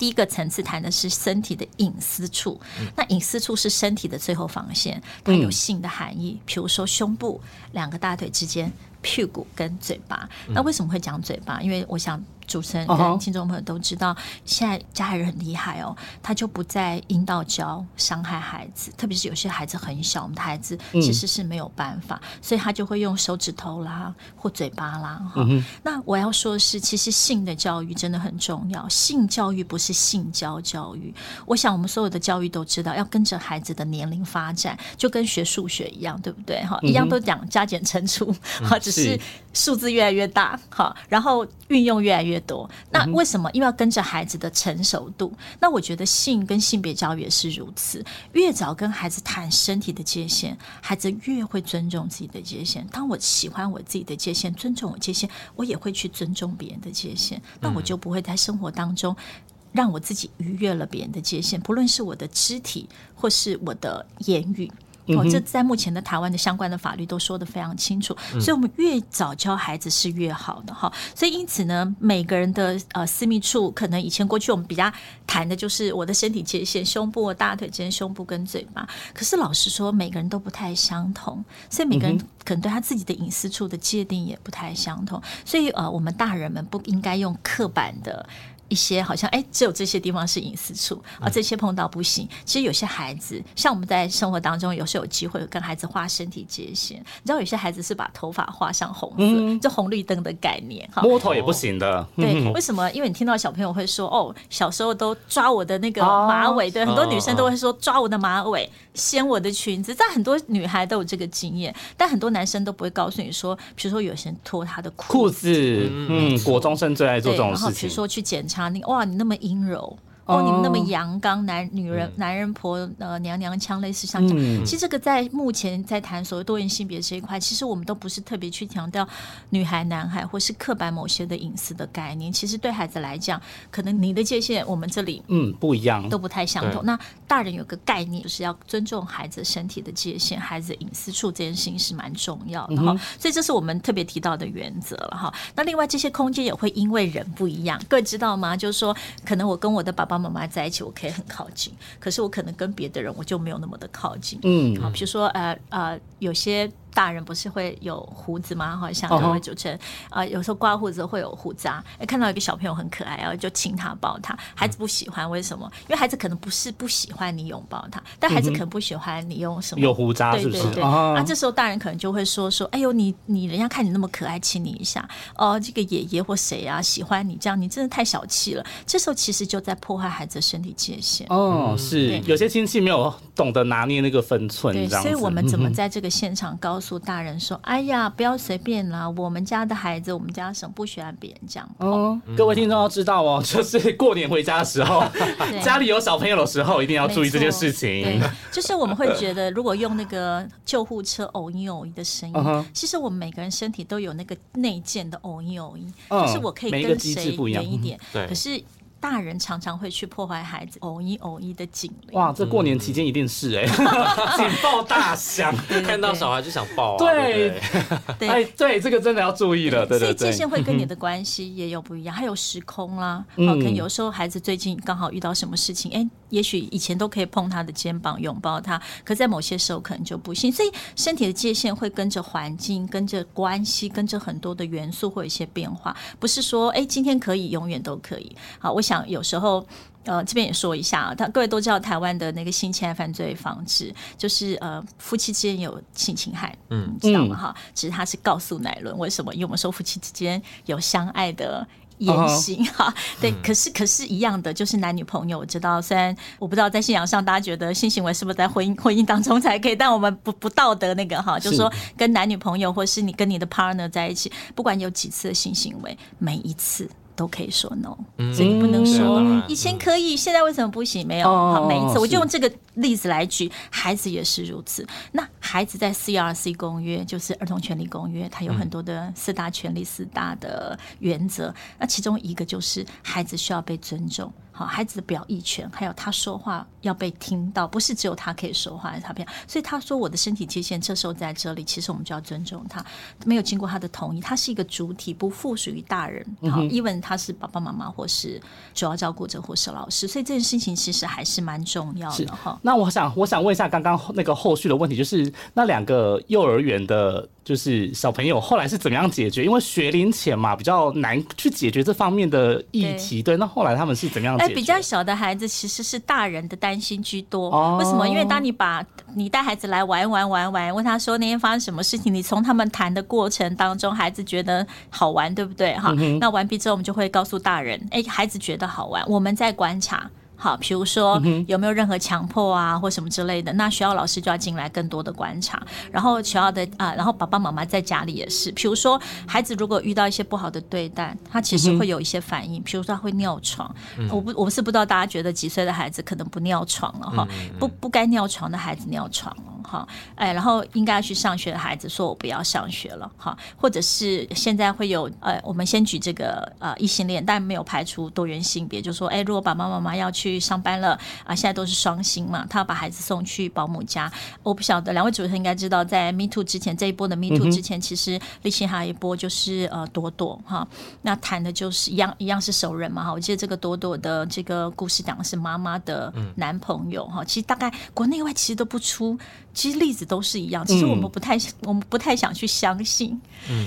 第一个层次谈的是身体的隐私处，那隐私处是身体的最后防线，它有性的含义，比如说胸部、两个大腿之间、屁股跟嘴巴。那为什么会讲嘴巴？因为我想。主持人跟听众朋友都知道，现在家海人很厉害哦，他就不再阴道交伤害孩子，特别是有些孩子很小，我们的孩子其实是没有办法，所以他就会用手指头啦或嘴巴啦。哈，那我要说的是，其实性的教育真的很重要，性教育不是性交教育。我想我们所有的教育都知道，要跟着孩子的年龄发展，就跟学数学一样，对不对？哈，一样都讲加减乘除，哈，只是数字越来越大，好，然后运用越来越。多那为什么？因为要跟着孩子的成熟度。那我觉得性跟性别教育也是如此。越早跟孩子谈身体的界限，孩子越会尊重自己的界限。当我喜欢我自己的界限，尊重我界限，我也会去尊重别人的界限。那我就不会在生活当中让我自己逾越了别人的界限，不论是我的肢体或是我的言语。哦，这在目前的台湾的相关的法律都说的非常清楚，所以我们越早教孩子是越好的哈。所以因此呢，每个人的呃私密处，可能以前过去我们比较谈的就是我的身体界限，胸部、大腿之间、胸部跟嘴巴。可是老实说，每个人都不太相同，所以每个人可能对他自己的隐私处的界定也不太相同。所以呃，我们大人们不应该用刻板的。一些好像哎，只有这些地方是隐私处，而这些碰到不行。其实有些孩子，像我们在生活当中，有时候有机会跟孩子画身体界限。你知道有些孩子是把头发画上红色，就红绿灯的概念哈。摸头也不行的。对，为什么？因为你听到小朋友会说哦，小时候都抓我的那个马尾，对，很多女生都会说抓我的马尾，掀我的裙子。但很多女孩都有这个经验，但很多男生都不会告诉你说，比如说有些人脱他的裤子，嗯，国中生最爱做这种事情。比如说去检查。啊，你哇，你那么阴柔。哦，你们那么阳刚，男女人男人婆呃娘娘腔类似像这样，其实这个在目前在谈所谓多元性别这一块，其实我们都不是特别去强调女孩男孩或是刻板某些的隐私的概念。其实对孩子来讲，可能你的界限我们这里嗯不一样，都不太相同。那大人有个概念，就是要尊重孩子身体的界限，孩子隐私处这件事情是蛮重要的哈。所以这是我们特别提到的原则了哈。那另外这些空间也会因为人不一样，各位知道吗？就是说，可能我跟我的爸爸。妈妈在一起，我可以很靠近，可是我可能跟别的人，我就没有那么的靠近。嗯，好，比如说，呃呃，有些。大人不是会有胡子吗？好像各位主持人啊，有时候刮胡子会有胡渣。哎，看到一个小朋友很可爱，然后就亲他抱他。孩子不喜欢，为什么？因为孩子可能不是不喜欢你拥抱他，但孩子可能不喜欢你用什么有胡渣，是不是？啊，这时候大人可能就会说说：“哎呦，你你人家看你那么可爱，亲你一下。哦，这个爷爷或谁啊喜欢你这样，你真的太小气了。”这时候其实就在破坏孩子的身体界限。哦，是有些亲戚没有懂得拿捏那个分寸，对，所以我们怎么在这个现场高？诉大人说：“哎呀，不要随便啦！我们家的孩子，我们家什么不喜欢别人这样。”哦，各位听众要知道哦，就是过年回家的时候，家里有小朋友的时候，一定要注意这件事情。对，就是我们会觉得，如果用那个救护车偶一偶一的声音，其实我们每个人身体都有那个内建的偶一偶一，就是我可以跟谁远一点。对，可是。大人常常会去破坏孩子偶一偶一的警铃。哇，这过年期间一定是哎，警报大响，看到小孩就想抱啊。对，哎，对，这个真的要注意了。对对对，所以界限会跟你的关系也有不一样，还有时空啦。哦，可能有时候孩子最近刚好遇到什么事情，哎，也许以前都可以碰他的肩膀拥抱他，可在某些时候可能就不行。所以身体的界限会跟着环境、跟着关系、跟着很多的元素会有一些变化，不是说哎今天可以，永远都可以。好，我想。有时候，呃，这边也说一下啊，他各位都知道台湾的那个性侵害犯罪防治，就是呃，夫妻之间有性侵害，嗯，知道吗？哈，其实他是告诉乃伦，为什么？因为我们说夫妻之间有相爱的言行，哈，对。可是，可是一样的，就是男女朋友，我知道，虽然我不知道在信仰上，大家觉得性行为是不是在婚姻 婚姻当中才可以，但我们不不道德那个哈，就是说跟男女朋友，或是你跟你的 partner 在一起，不管有几次的性行为，每一次。都可以说 no，所以你不能说以前可以，现在为什么不行？没有，好，每一次我就用这个例子来举，孩子也是如此。那孩子在 CRC 公约，就是儿童权利公约，它有很多的四大权利、四大的原则，那其中一个就是孩子需要被尊重。好，孩子的表意权，还有他说话要被听到，不是只有他可以说话，他不要。所以他说我的身体界限这时候在这里，其实我们就要尊重他，没有经过他的同意，他是一个主体，不附属于大人。好，even 他是爸爸妈妈或是主要照顾者或是老师，所以这件事情其实还是蛮重要的哈。那我想，我想问一下刚刚那个后续的问题，就是那两个幼儿园的。就是小朋友后来是怎么样解决？因为学龄前嘛，比较难去解决这方面的议题。对，那后来他们是怎么样？哎，比较小的孩子其实是大人的担心居多。为什么？因为当你把你带孩子来玩玩玩玩，问他说那天发生什么事情，你从他们谈的过程当中，孩子觉得好玩，对不对？哈，那完毕之后，我们就会告诉大人，哎，孩子觉得好玩，我们在观察。好，比如说有没有任何强迫啊，或什么之类的，那学校老师就要进来更多的观察。然后学校的啊，然后爸爸妈妈在家里也是，比如说孩子如果遇到一些不好的对待，他其实会有一些反应，比如说他会尿床。我不，我是不知道大家觉得几岁的孩子可能不尿床了哈，不不该尿床的孩子尿床了哈，哎，然后应该去上学的孩子说我不要上学了哈，或者是现在会有呃，我们先举这个呃异性恋，但没有排除多元性别，就说哎，如果爸爸妈妈要去。去上班了啊！现在都是双薪嘛，他要把孩子送去保姆家。我不晓得两位主持人应该知道，在 Me Too 之前这一波的 Me Too 之前，其实立新还有一波就是呃朵朵哈，那谈的就是一样一样是熟人嘛哈。我记得这个朵朵的这个故事讲的是妈妈的男朋友哈。其实大概国内外其实都不出，其实例子都是一样。其实我们不太我们不太想去相信，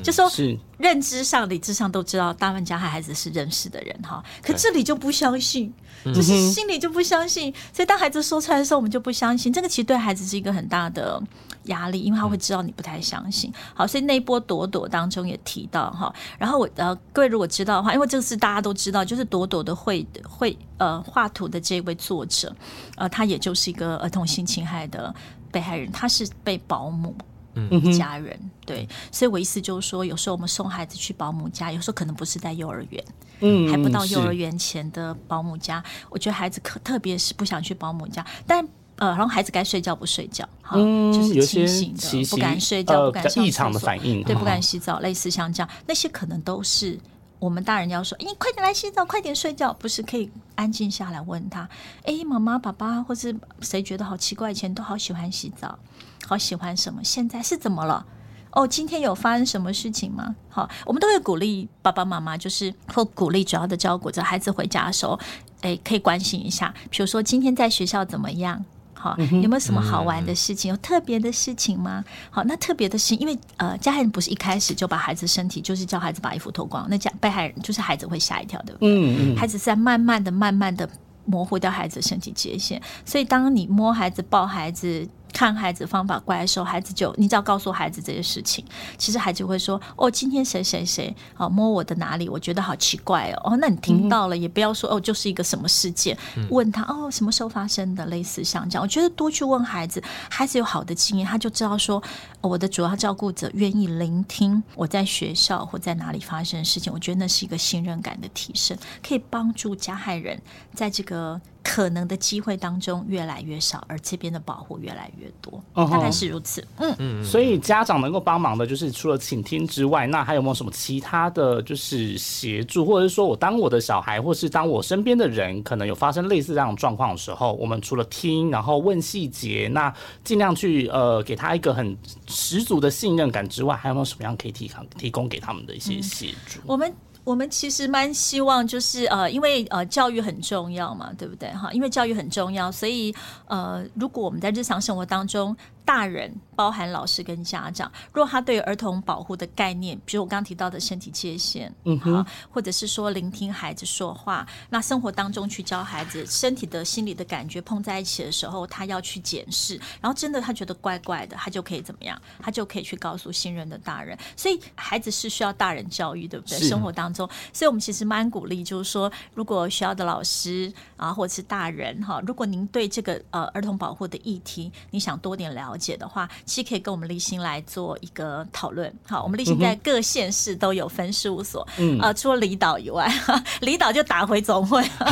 就说是认知上、理智上都知道大部分加害孩子是认识的人哈，可这里就不相信。就是心里就不相信，所以当孩子说出来的时候，我们就不相信。这个其实对孩子是一个很大的压力，因为他会知道你不太相信。好，所以那一波朵朵当中也提到哈，然后我呃各位如果知道的话，因为这个是大家都知道，就是朵朵的绘绘呃画图的这位作者，呃，他也就是一个儿童性侵害的被害人，他是被保姆。嗯，家人对，所以我意思就是说，有时候我们送孩子去保姆家，有时候可能不是在幼儿园，嗯，还不到幼儿园前的保姆家。我觉得孩子可特别是不想去保姆家，但呃，然后孩子该睡觉不睡觉，哈，就是清醒的，不敢睡觉，不敢异常的反应，对，不敢洗澡，类似像这样，那些可能都是我们大人要说，你快点来洗澡，快点睡觉，不是可以安静下来问他，哎，妈妈、爸爸，或是谁觉得好奇怪，以前都好喜欢洗澡。好喜欢什么？现在是怎么了？哦，今天有发生什么事情吗？好，我们都会鼓励爸爸妈妈，就是或鼓励主要的照顾者，孩子回家的时候，哎，可以关心一下。比如说今天在学校怎么样？好，有没有什么好玩的事情？有特别的事情吗？好，那特别的是，因为呃，加害人不是一开始就把孩子身体，就是叫孩子把衣服脱光，那加被害人就是孩子会吓一跳，对不对？嗯嗯。孩子是在慢慢的、慢慢的模糊掉孩子身体界限，所以当你摸孩子、抱孩子。看孩子方法怪的时候，孩子就你只要告诉孩子这些事情，其实孩子会说：“哦，今天谁谁谁啊摸我的哪里，我觉得好奇怪哦。”哦，那你听到了也不要说哦，就是一个什么事件，问他哦什么时候发生的，类似像这样。我觉得多去问孩子，孩子有好的经验，他就知道说我的主要照顾者愿意聆听我在学校或在哪里发生的事情。我觉得那是一个信任感的提升，可以帮助加害人在这个。可能的机会当中越来越少，而这边的保护越来越多，大概是如此。嗯嗯，所以家长能够帮忙的，就是除了倾听之外，那还有没有什么其他的就是协助，或者是说我当我的小孩，或是当我身边的人可能有发生类似这样的状况的时候，我们除了听，然后问细节，那尽量去呃给他一个很十足的信任感之外，还有没有什么样可以提供提供给他们的一些协助？我们。我们其实蛮希望，就是呃，因为呃，教育很重要嘛，对不对？哈，因为教育很重要，所以呃，如果我们在日常生活当中，大人包含老师跟家长，如果他对儿童保护的概念，比如我刚刚提到的身体界限，嗯哼，或者是说聆听孩子说话，那生活当中去教孩子身体的心理的感觉碰在一起的时候，他要去检视，然后真的他觉得怪怪的，他就可以怎么样？他就可以去告诉信任的大人。所以孩子是需要大人教育，对不对？生活当中，所以我们其实蛮鼓励，就是说，如果学校的老师啊，或者是大人哈，如果您对这个呃儿童保护的议题，你想多点了了解的话，其实可以跟我们立新来做一个讨论。好，我们立新在各县市都有分事务所，嗯，呃，除了离岛以外，离岛就打回总会，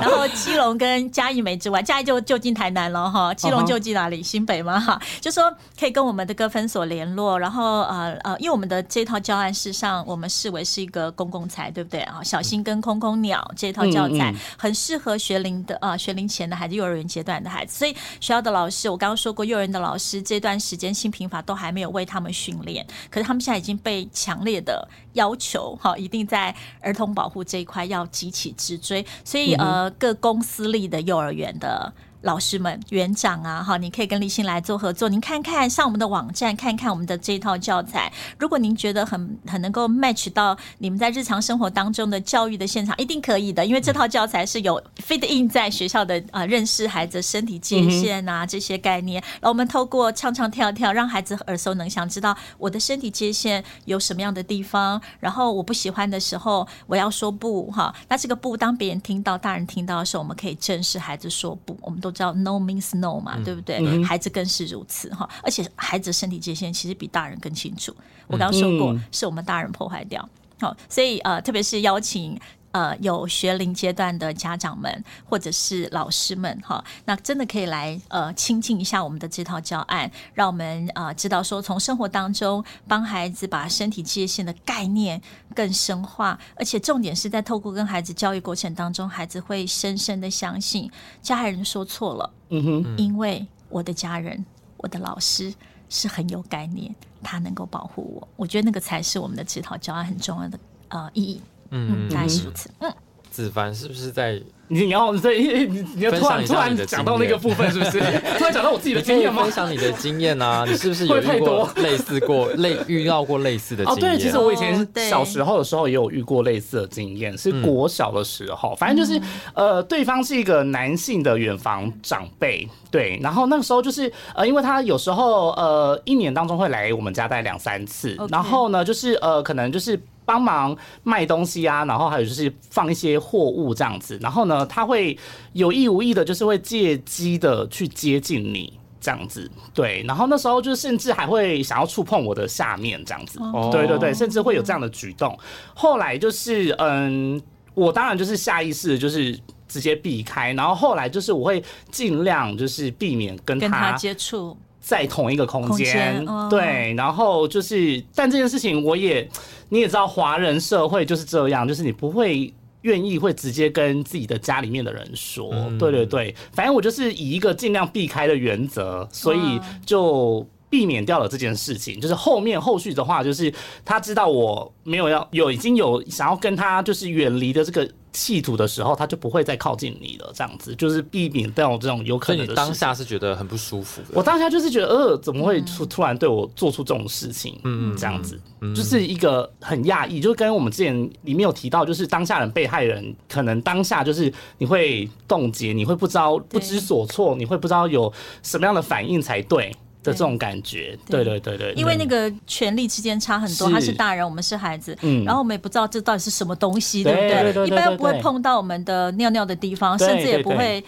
然后基隆跟嘉义没之外，嘉义就就近台南了哈，基隆就近哪里？新北吗？哈，就说可以跟我们的各分所联络，然后呃呃，因为我们的这套教案事实上我们视为是一个公共财，对不对？啊？小心跟空空鸟这套教材很适合学龄的呃学龄前的孩子，幼儿园阶段的孩子，所以学校的老师，我刚刚说过，幼儿园的老师这段时间新平法都还没有为他们训练，可是他们现在已经被强烈的要求，哈，一定在儿童保护这一块要急起直追，所以呃，各公私立的幼儿园的。老师们、园长啊，哈，你可以跟立新来做合作。您看看上我们的网站，看看我们的这套教材。如果您觉得很很能够 match 到你们在日常生活当中的教育的现场，一定可以的，因为这套教材是有 fit in 在学校的啊，认识孩子身体界限啊这些概念。然后我们透过唱唱跳跳，让孩子耳熟能详，知道我的身体界限有什么样的地方。然后我不喜欢的时候，我要说不哈。那这个不，当别人听到、大人听到的时候，我们可以正视孩子说不。我们都。都知道 no means no 嘛，对不对？孩子更是如此哈，而且孩子身体界限其实比大人更清楚。我刚刚说过，是我们大人破坏掉。好，所以呃，特别是邀请。呃，有学龄阶段的家长们或者是老师们哈，那真的可以来呃亲近一下我们的这套教案，让我们呃知道说从生活当中帮孩子把身体界限的概念更深化，而且重点是在透过跟孩子教育过程当中，孩子会深深的相信家人说错了，嗯哼，因为我的家人，我的老师是很有概念，他能够保护我，我觉得那个才是我们的这套教案很重要的呃意义。嗯，大概是如此。嗯，子凡是不是在？你要这你你要突然突然讲到那个部分，是不是？突然讲到我自己的经验吗？分享你的经验啊，你是不是有遇过 类似过类遇到过类似的经验？哦，对，其实我以前小时候的时候也有遇过类似的经验，是国小的时候，反正就是呃，对方是一个男性的远房长辈，对，然后那个时候就是呃，因为他有时候呃，一年当中会来我们家待两三次，然后呢，就是呃，可能就是。帮忙卖东西啊，然后还有就是放一些货物这样子，然后呢，他会有意无意的，就是会借机的去接近你这样子，对，然后那时候就甚至还会想要触碰我的下面这样子，对对对，甚至会有这样的举动。后来就是嗯，我当然就是下意识就是直接避开，然后后来就是我会尽量就是避免跟他接触。在同一个空间，对，然后就是，但这件事情我也，你也知道，华人社会就是这样，就是你不会愿意会直接跟自己的家里面的人说，对对对，反正我就是以一个尽量避开的原则，所以就避免掉了这件事情。就是后面后续的话，就是他知道我没有要有已经有想要跟他就是远离的这个。企图的时候，他就不会再靠近你了。这样子就是避免掉这种有可能的。当下是觉得很不舒服。我当下就是觉得，呃，怎么会突突然对我做出这种事情？嗯，这样子，就是一个很讶异。就跟我们之前里面有提到，就是当下人被害人可能当下就是你会冻结，你会不知道不知所措，你会不知道有什么样的反应才对。的这种感觉，对。对对对，因为那个权力之间差很多，他是大人，我们是孩子，嗯，然后我们也不知道这到底是什么东西，对不对？一般不会碰到我们的尿尿的地方，甚至也不会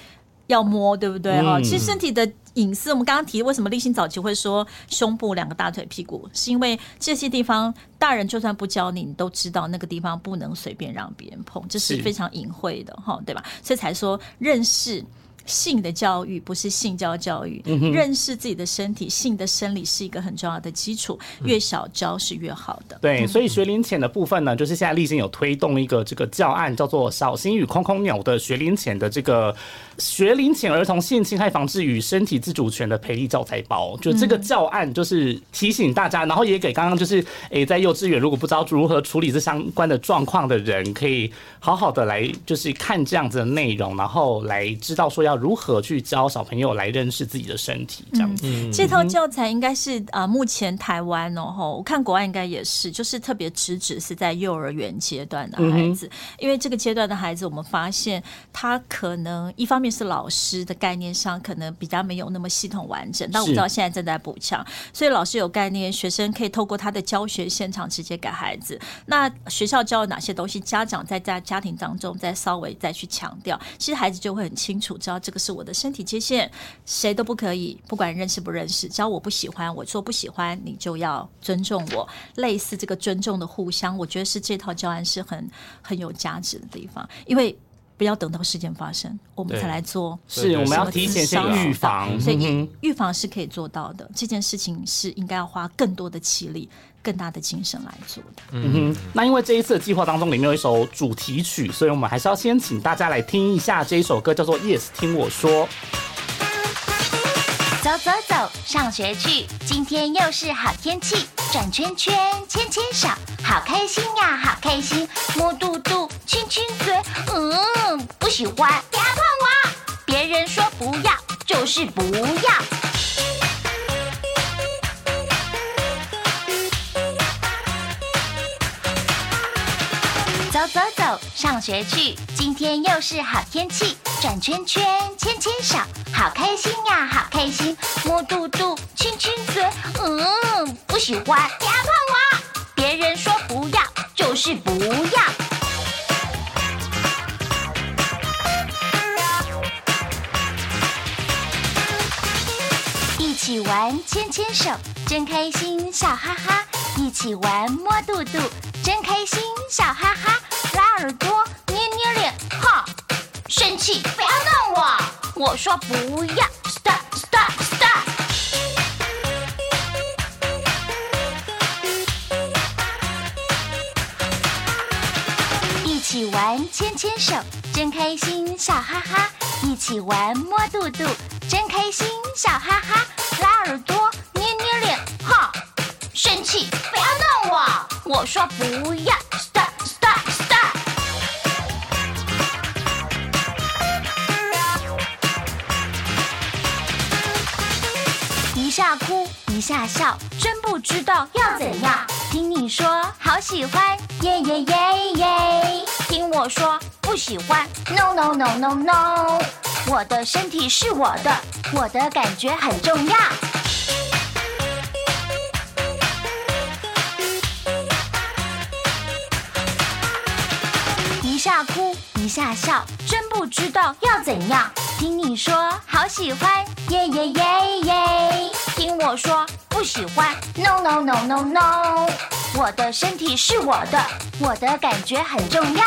要摸，对不对？哈，其实身体的隐私，我们刚刚提为什么立新早期会说胸部、两个大腿、屁股，是因为这些地方大人就算不教你，你都知道那个地方不能随便让别人碰，这是。非常隐晦的，哈，对吧？所以才说认识。性的教育不是性教教育，认识自己的身体，性的生理是一个很重要的基础，越小教是越好的。对，所以学龄前的部分呢，就是现在立新有推动一个这个教案，叫做“小心与空空鸟”的学龄前的这个学龄前儿童性侵害防治与身体自主权的培力教材包。就这个教案，就是提醒大家，然后也给刚刚就是诶，在幼稚园如果不知道如何处理这相关的状况的人，可以好好的来就是看这样子的内容，然后来知道说要。要如何去教小朋友来认识自己的身体？这样子，这套教材应该是啊，目前台湾哦，吼，我看国外应该也是，就是特别直指是在幼儿园阶段的孩子，因为这个阶段的孩子，我们发现他可能一方面是老师的概念上可能比较没有那么系统完整，但我知道现在正在补强，所以老师有概念，学生可以透过他的教学现场直接给孩子。那学校教了哪些东西，家长在在家庭当中再稍微再去强调，其实孩子就会很清楚知道。这个是我的身体界限，谁都不可以，不管认识不认识，只要我不喜欢，我做不喜欢，你就要尊重我。类似这个尊重的互相，我觉得是这套教案是很很有价值的地方，因为。不要等到事件发生，我们才来做。是，我们要提前先预防，所以预防是可以做到的。这件事情是应该要花更多的气力、更大的精神来做的。嗯哼，那因为这一次的计划当中里面有一首主题曲，所以我们还是要先请大家来听一下这一首歌，叫做《Yes 听我说》。走走走，上学去，今天又是好天气。转圈圈，牵牵手，好开心呀，好开心！摸肚肚，亲亲嘴，嗯，不喜欢，不要碰我！别人说不要，就是不要。走走，上学去，今天又是好天气。转圈圈，牵牵手，好开心呀，好开心！摸肚肚，亲亲嘴，嗯。不喜欢，不要碰我！别人说不要，就是不要。一起玩，牵牵手，真开心，笑哈哈。一起玩，摸肚肚，真开心，笑哈哈。耳朵，捏捏脸，哈！生气，不要弄我！我说不要，stop stop stop。一起玩，牵牵手，真开心，笑哈哈。一起玩，摸肚肚，真开心，笑哈哈。拉耳朵，捏捏脸，哈！生气，不要弄我！我说不要一下笑，真不知道要怎样。听你说，好喜欢，耶耶耶耶。听我说，不喜欢，no no no no no，我的身体是我的，我的感觉很重要。一下哭，一下笑，真不知道要怎样。听你说，好喜欢，耶耶耶耶。听我说，不喜欢，no no no no no，我的身体是我的，我的感觉很重要。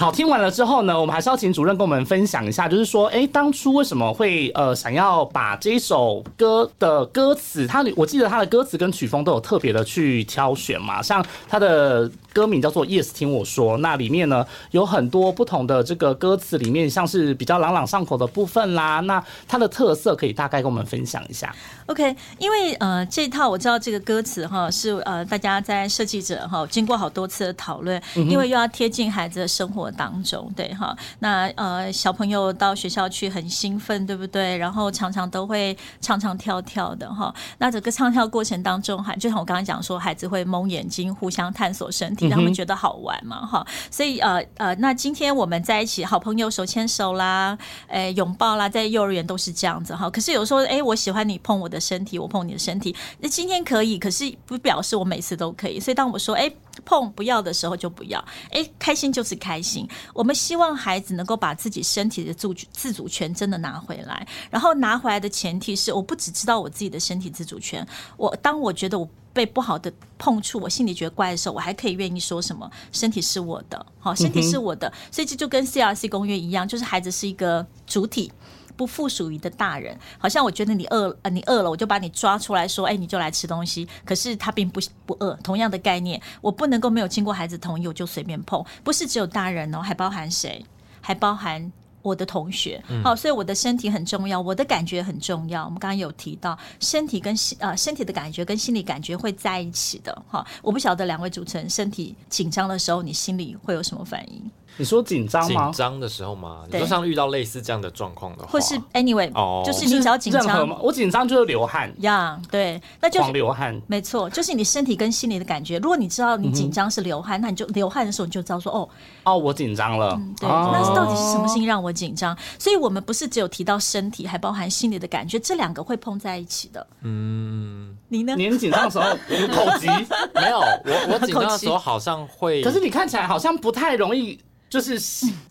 好，听完了之后呢，我们还是要请主任跟我们分享一下，就是说，哎，当初为什么会呃想要把这一首歌的歌词，它我记得它的歌词跟曲风都有特别的去挑选嘛，像它的。歌名叫做《Yes 听我说》，那里面呢有很多不同的这个歌词，里面像是比较朗朗上口的部分啦。那它的特色可以大概跟我们分享一下。OK，因为呃这套我知道这个歌词哈是呃大家在设计者哈经过好多次的讨论，因为又要贴近孩子的生活当中，对哈。那呃小朋友到学校去很兴奋，对不对？然后常常都会唱唱跳跳的哈。那整个唱跳过程当中，还就像我刚刚讲说，孩子会蒙眼睛，互相探索身体。让他们觉得好玩嘛，哈，所以呃呃，那今天我们在一起，好朋友手牵手啦，诶，拥抱啦，在幼儿园都是这样子哈。可是有时候，哎，我喜欢你碰我的身体，我碰你的身体，那今天可以，可是不表示我每次都可以。所以当我说，哎，碰不要的时候就不要，哎，开心就是开心。我们希望孩子能够把自己身体的自主自主权真的拿回来，然后拿回来的前提是，我不只知道我自己的身体自主权，我当我觉得我。被不好的碰触，我心里觉得怪的时候，我还可以愿意说什么？身体是我的，好，身体是我的，所以这就跟 C R C 公约一样，就是孩子是一个主体，不附属于的大人。好像我觉得你饿，呃，你饿了，我就把你抓出来说，哎，你就来吃东西。可是他并不不饿，同样的概念，我不能够没有经过孩子同意，我就随便碰。不是只有大人哦，还包含谁？还包含。我的同学，好，所以我的身体很重要，我的感觉很重要。我们刚刚有提到，身体跟心呃身体的感觉跟心理感觉会在一起的，哈。我不晓得两位主持人身体紧张的时候，你心里会有什么反应？你说紧张吗紧？张的时候吗？你对说像遇到类似这样的状况的话，或是 anyway，、哦就是你只要紧张吗？我紧张就是流汗，呀对，那就是流汗。没错，就是你身体跟心理的感觉。如果你知道你紧张是流汗，那你就流汗的时候你就知道说哦，哦，我紧张了。对，哦那是到底是什么事情让我紧张？所以我们不是只有提到身体，还包含心理的感觉，这两个会碰在一起的。嗯，你呢？你很紧张的时候有口急，没有，我我紧张的时候 好像会，可是你看起来好像不太容易，就是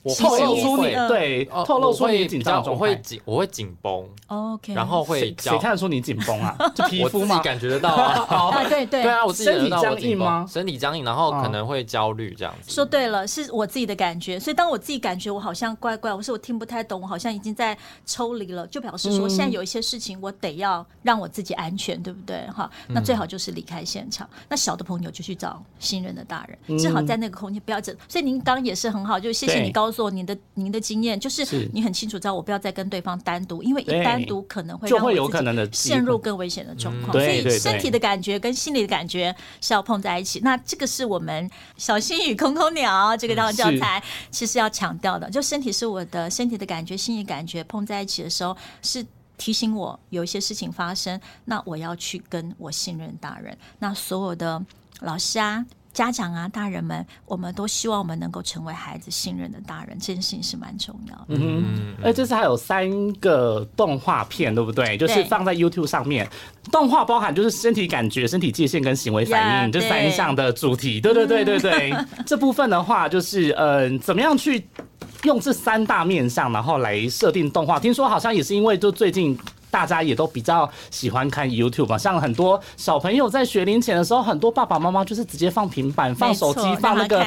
我透露出你对哦透露出你紧张我。会紧，我会紧绷，OK，然后会谁看得出你紧绷啊？就皮肤吗？感觉得到啊。啊，对对对啊，我自己感觉到身体我紧绷僵硬吗身体僵硬，然后可嗯能会焦虑这样子。说对了，是我自己的感觉。所以当我自己感觉我好像怪怪，我说我听不太懂，我好像已经在抽离了，就表示说现在有一些事情我得要让我自己安全，对不对？哈，那最好就是离开现场。那小的朋友就去找信任的大人，至好在那个空间不要整。所以您刚刚也是很好，就谢谢你告诉我您的您的经验，就是是你很清楚知道我不要再跟对方单独，因为一单独可能会就会有可能的陷入更危险的状况。所以身体的感觉跟心理的感觉是要碰在一起。那这个是我们小心与空空鸟这个当教材其实要强调的，就身体是我的身体的感觉，心理感觉碰在一起的时候是。提醒我有一些事情发生，那我要去跟我信任大人。那所有的老师啊、家长啊、大人们，我们都希望我们能够成为孩子信任的大人，这件事情是蛮重要的。嗯，哎，这次还有三个动画片，对不对？就是放在 YouTube 上面。动画包含就是身体感觉、身体界限跟行为反呀应这对三项的主题。对对对对对，这部分的话就是嗯，怎么样去用这三大面向，然后来设定动画。听说好像也是因为就最近。大家也都比较喜欢看 YouTube 嘛，像很多小朋友在学龄前的时候，很多爸爸妈妈就是直接放平板、放手机放那个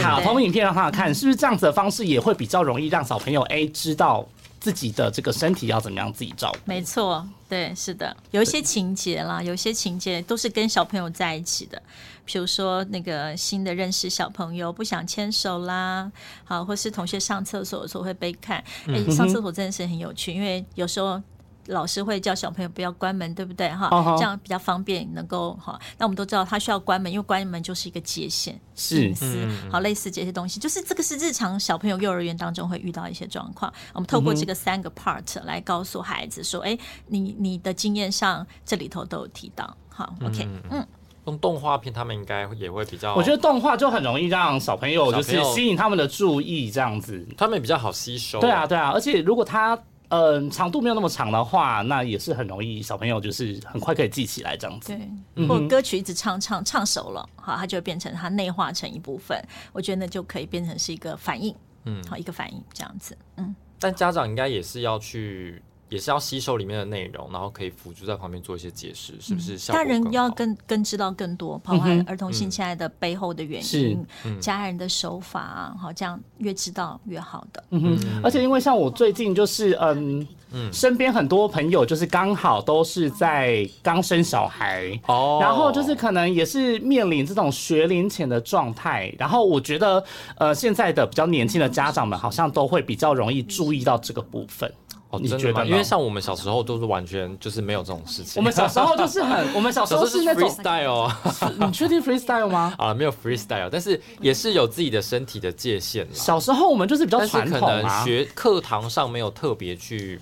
卡通影片让他看，是不是这样子的方式也会比较容易让小朋友 A 知道自己的这个身体要怎么样自己照顾？没错，对，是的，有一些情节啦，有一些情节都是跟小朋友在一起的，比如说那个新的认识小朋友不想牵手啦，好，或是同学上厕所的时候会被看，哎、上厕所真的是很有趣，因为有时候。老师会叫小朋友不要关门，对不对？哈这样比较方便，能够哈。那我们都知道他需要关门，因为关门就是一个界限，是隐私，好类似这些东西，就是这个是日常小朋友幼儿园当中会遇到一些状况。我们透过这个三个 part 来告诉孩子说，哎、你你的经验上这里头都有提到。好，OK，嗯，用动画片，他们应该也会比较，我觉得动画就很容易让小朋友就是吸引他们的注意，这样子。他们比较好吸收。对啊，，对啊，而且如果它嗯、长度没有那么长的话，那也是很容易小朋友就是很快可以记起来这样子。对，或歌曲一直唱唱唱熟了，好，它就会变成它内化成一部分。我觉得那就可以变成是一个反应，嗯，好，一个反应这样子，嗯。但家长应该也是要去，也是要吸收里面的内容，然后可以辅助在旁边做一些解释，是不是效果大人要更更更知道更多，包含儿童性侵害的背后的原因是、家人的手法啊，好，这样越知道越好的。嗯哼，而且因为像我最近就是嗯嗯。身边很多朋友就是刚好都是在刚生小孩，哦然后就是可能也是面临这种学龄前的状态，然后我觉得呃现在的比较年轻的家长们好像都会比较容易注意到这个部分。哦，真的吗？你觉得？因为像我们小时候都是完全就是没有这种事情。我们小时候就是很，我们小时候是那种，freestyle 啊，你确定 freestyle 吗？啊，没有 freestyle，但是也是有自己的身体的界限啦。小时候我们就是比较但是传可能学课堂上没有特别去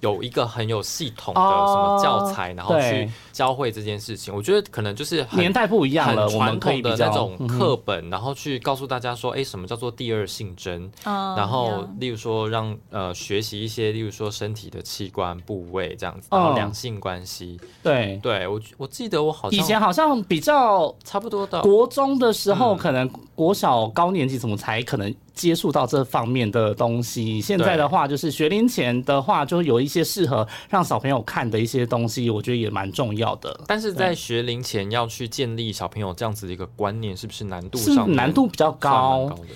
有一个很有系统的哦什么教材，然后去教会这件事情。我觉得可能就是很年代不一样了，很我们传统的那种课本，然后去告诉大家说，哎，什么叫做第二性征？哦然后，例如说让呃学习一些，例如说身体的器官部位这样子，然后哦两性关系。对。对我我记得我好像以前好像比较差不多的，国中的时候，嗯可能国小高年级怎么才可能接触到这方面的东西。现在的话，就是学龄前的话，就有一些适合让小朋友看的一些东西，我觉得也蛮重要的。但是在学龄前要去建立小朋友这样子的一个观念，是不是难度是上面难度比较高高的？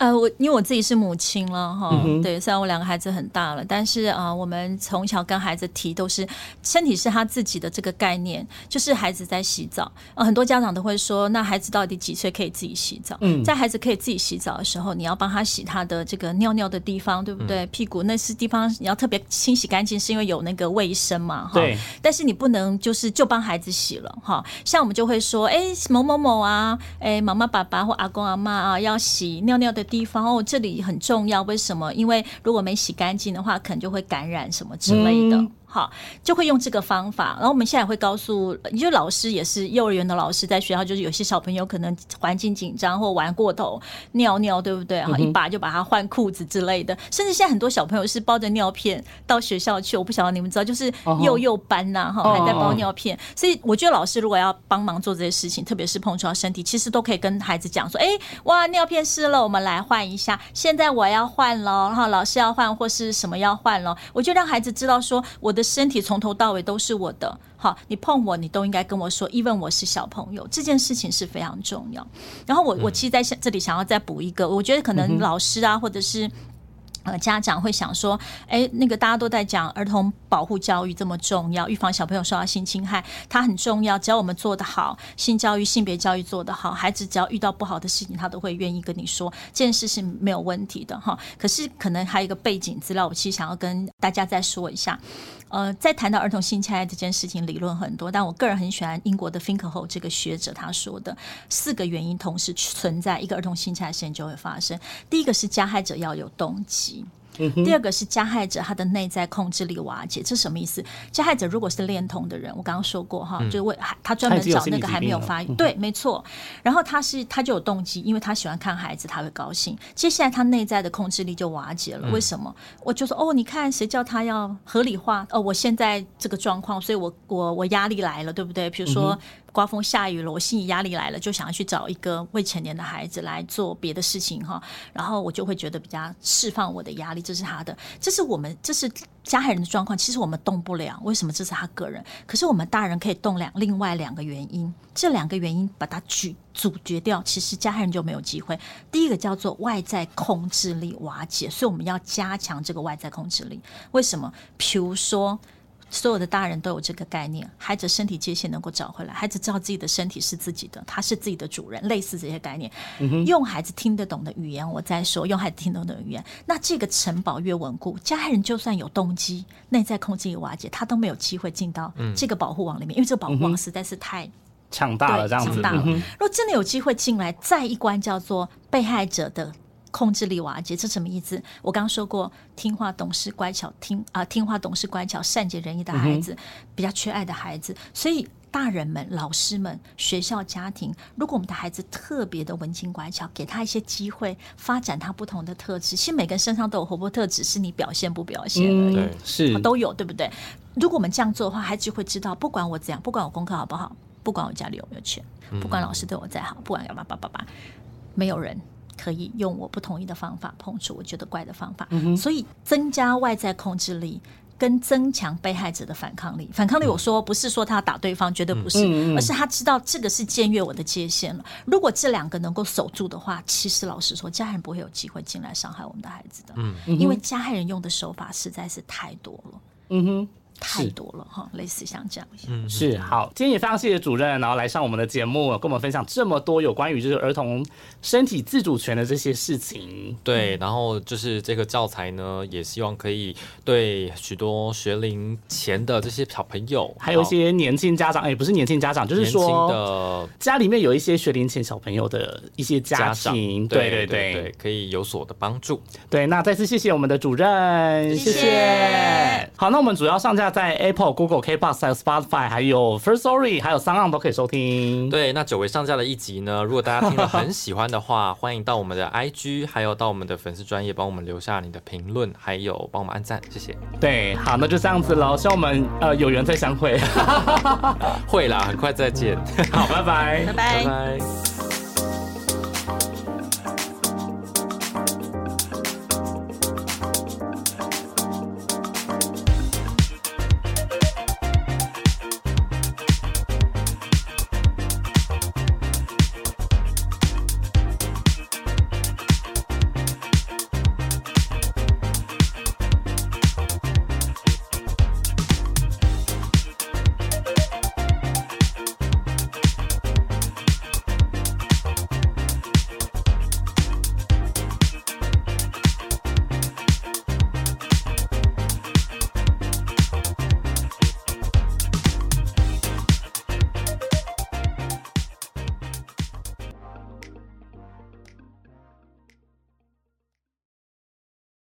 呃，我因为我自己是母亲了哈，嗯对，虽然我两个孩子很大了，但是啊、呃我们从小跟孩子提都是身体是他自己的这个概念，就是孩子在洗澡，呃，很多家长都会说，那孩子到底几岁可以自己洗澡？嗯在孩子可以自己洗澡的时候，你要帮他洗他的这个尿尿的地方，对不对？屁股那是地方你要特别清洗干净，是因为有那个卫生嘛，哈。对，但是你不能就是就帮孩子洗了哈，像我们就会说，哎、某某某啊，哎、妈妈爸爸或阿公阿妈啊，要洗尿尿的地方哦，这里很重要。为什么？因为如果没洗干净的话，可能就会感染什么之类的。好，就会用这个方法。然后我们现在会告诉，就老师也是幼儿园的老师，在学校就是有些小朋友可能环境紧张或玩过头尿尿，对不对？哈，一把就把他换裤子之类的。甚至现在很多小朋友是包着尿片到学校去，我不晓得你们知道，就是幼幼班呐，哈，还在包尿片。所以我觉得老师如果要帮忙做这些事情，特别是碰触到身体，其实都可以跟孩子讲说：“哎，哇，尿片湿了，我们来换一下。现在我要换了，然后老师要换或是什么要换了，我就让孩子知道说我的。”身体从头到尾都是我的，好，你碰我，你都应该跟我说，因为我是小朋友，这件事情是非常重要。然后我我其实在这里想要再补一个，我觉得可能老师啊，或者是。呃，家长会想说，哎，那个大家都在讲儿童保护教育这么重要，预防小朋友受到性侵害，它很重要。只要我们做得好，性教育、性别教育做得好，孩子只要遇到不好的事情，他都会愿意跟你说，这件事是没有问题的哈。可是可能还有一个背景资料，我其实想要跟大家再说一下。呃，在谈到儿童性侵害这件事情，理论很多，但我个人很喜欢英国的 Finkelho 这个学者他说的四个原因同时存在，一个儿童性侵害事件就会发生。第一个是加害者要有动机。第二个是加害者他的内在控制力瓦解，这什么意思？加害者如果是恋童的人，我刚刚说过哈，就为他专门找那个还没有发育，对，没错。然后他是他就有动机，因为他喜欢看孩子，他会高兴。接下来他内在的控制力就瓦解了，为什么？我就说哦，你看谁叫他要合理化？哦，我现在这个状况，所以我我我压力来了，对不对？比如说。刮风下雨了，我心理压力来了，就想要去找一个未成年的孩子来做别的事情哈，然后我就会觉得比较释放我的压力，这是他的，这是我们这是加害人的状况，其实我们动不了，为什么？这是他个人，可是我们大人可以动两另外两个原因，这两个原因把它举阻绝掉，其实加害人就没有机会。第一个叫做外在控制力瓦解，所以我们要加强这个外在控制力。为什么？比如说。所有的大人都有这个概念，孩子身体界限能够找回来，孩子知道自己的身体是自己的，他是自己的主人，类似这些概念，用孩子听得懂的语言，我在说，用孩子听得懂的语言，那这个城堡越稳固，家害人就算有动机，内在控制力瓦解，他都没有机会进到这个保护网里面，因为这个保护网实在是太 强大了，这样子。强大了。如果真的有机会进来，再一关叫做被害者的。控制力瓦解，这什么意思？我刚刚说过，听话、懂事、乖巧，听啊，听话、懂事、乖巧、善解人意的孩子，比较缺爱的孩子。所以，大人们、老师们、学校、家庭，如果我们的孩子特别的文静乖巧，给他一些机会发展他不同的特质。其实每个人身上都有活泼特质，是你表现不表现而已。是都有，对不对？如果我们这样做的话，孩子就会知道，不管我怎样，不管我功课好不好，不管我家里有没有钱，不管老师对我再好，不管干嘛叭叭叭，没有人。可以用我不同意的方法碰触我觉得怪的方法，所以增加外在控制力跟增强被害者的反抗力。反抗力，我说不是说他打对方，绝对不是，而是他知道这个是僭越我的界限了。如果这两个能够守住的话，其实老实说，家人不会有机会进来伤害我们的孩子的。嗯，因为加害人用的手法实在是太多了。嗯哼。太多了哈，类似像这样，嗯，是好。今天也非常谢谢主任，然后来上我们的节目，跟我们分享这么多有关于就是儿童身体自主权的这些事情。对，然后就是这个教材呢，也希望可以对许多学龄前的这些小朋友，还有一些年轻家长，哎，不是年轻家长，就是说的家里面有一些学龄前小朋友的一些家庭，对对对，可以有所的帮助。对，那再次谢谢我们的主任，谢谢。好，那我们主要上架。在 Apple、Google、K Box、Spotify，还有 First Story，还有三浪都可以收听。对，那久违上架的一集呢，如果大家听了 很喜欢的话，欢迎到我们的 IG，还有到我们的粉丝专业帮我们留下你的评论，还有帮我们按赞，谢谢。对，好，那就这样子喽，希望我们呃有缘再相会。会啦，很快再见。好，拜拜拜拜，拜拜。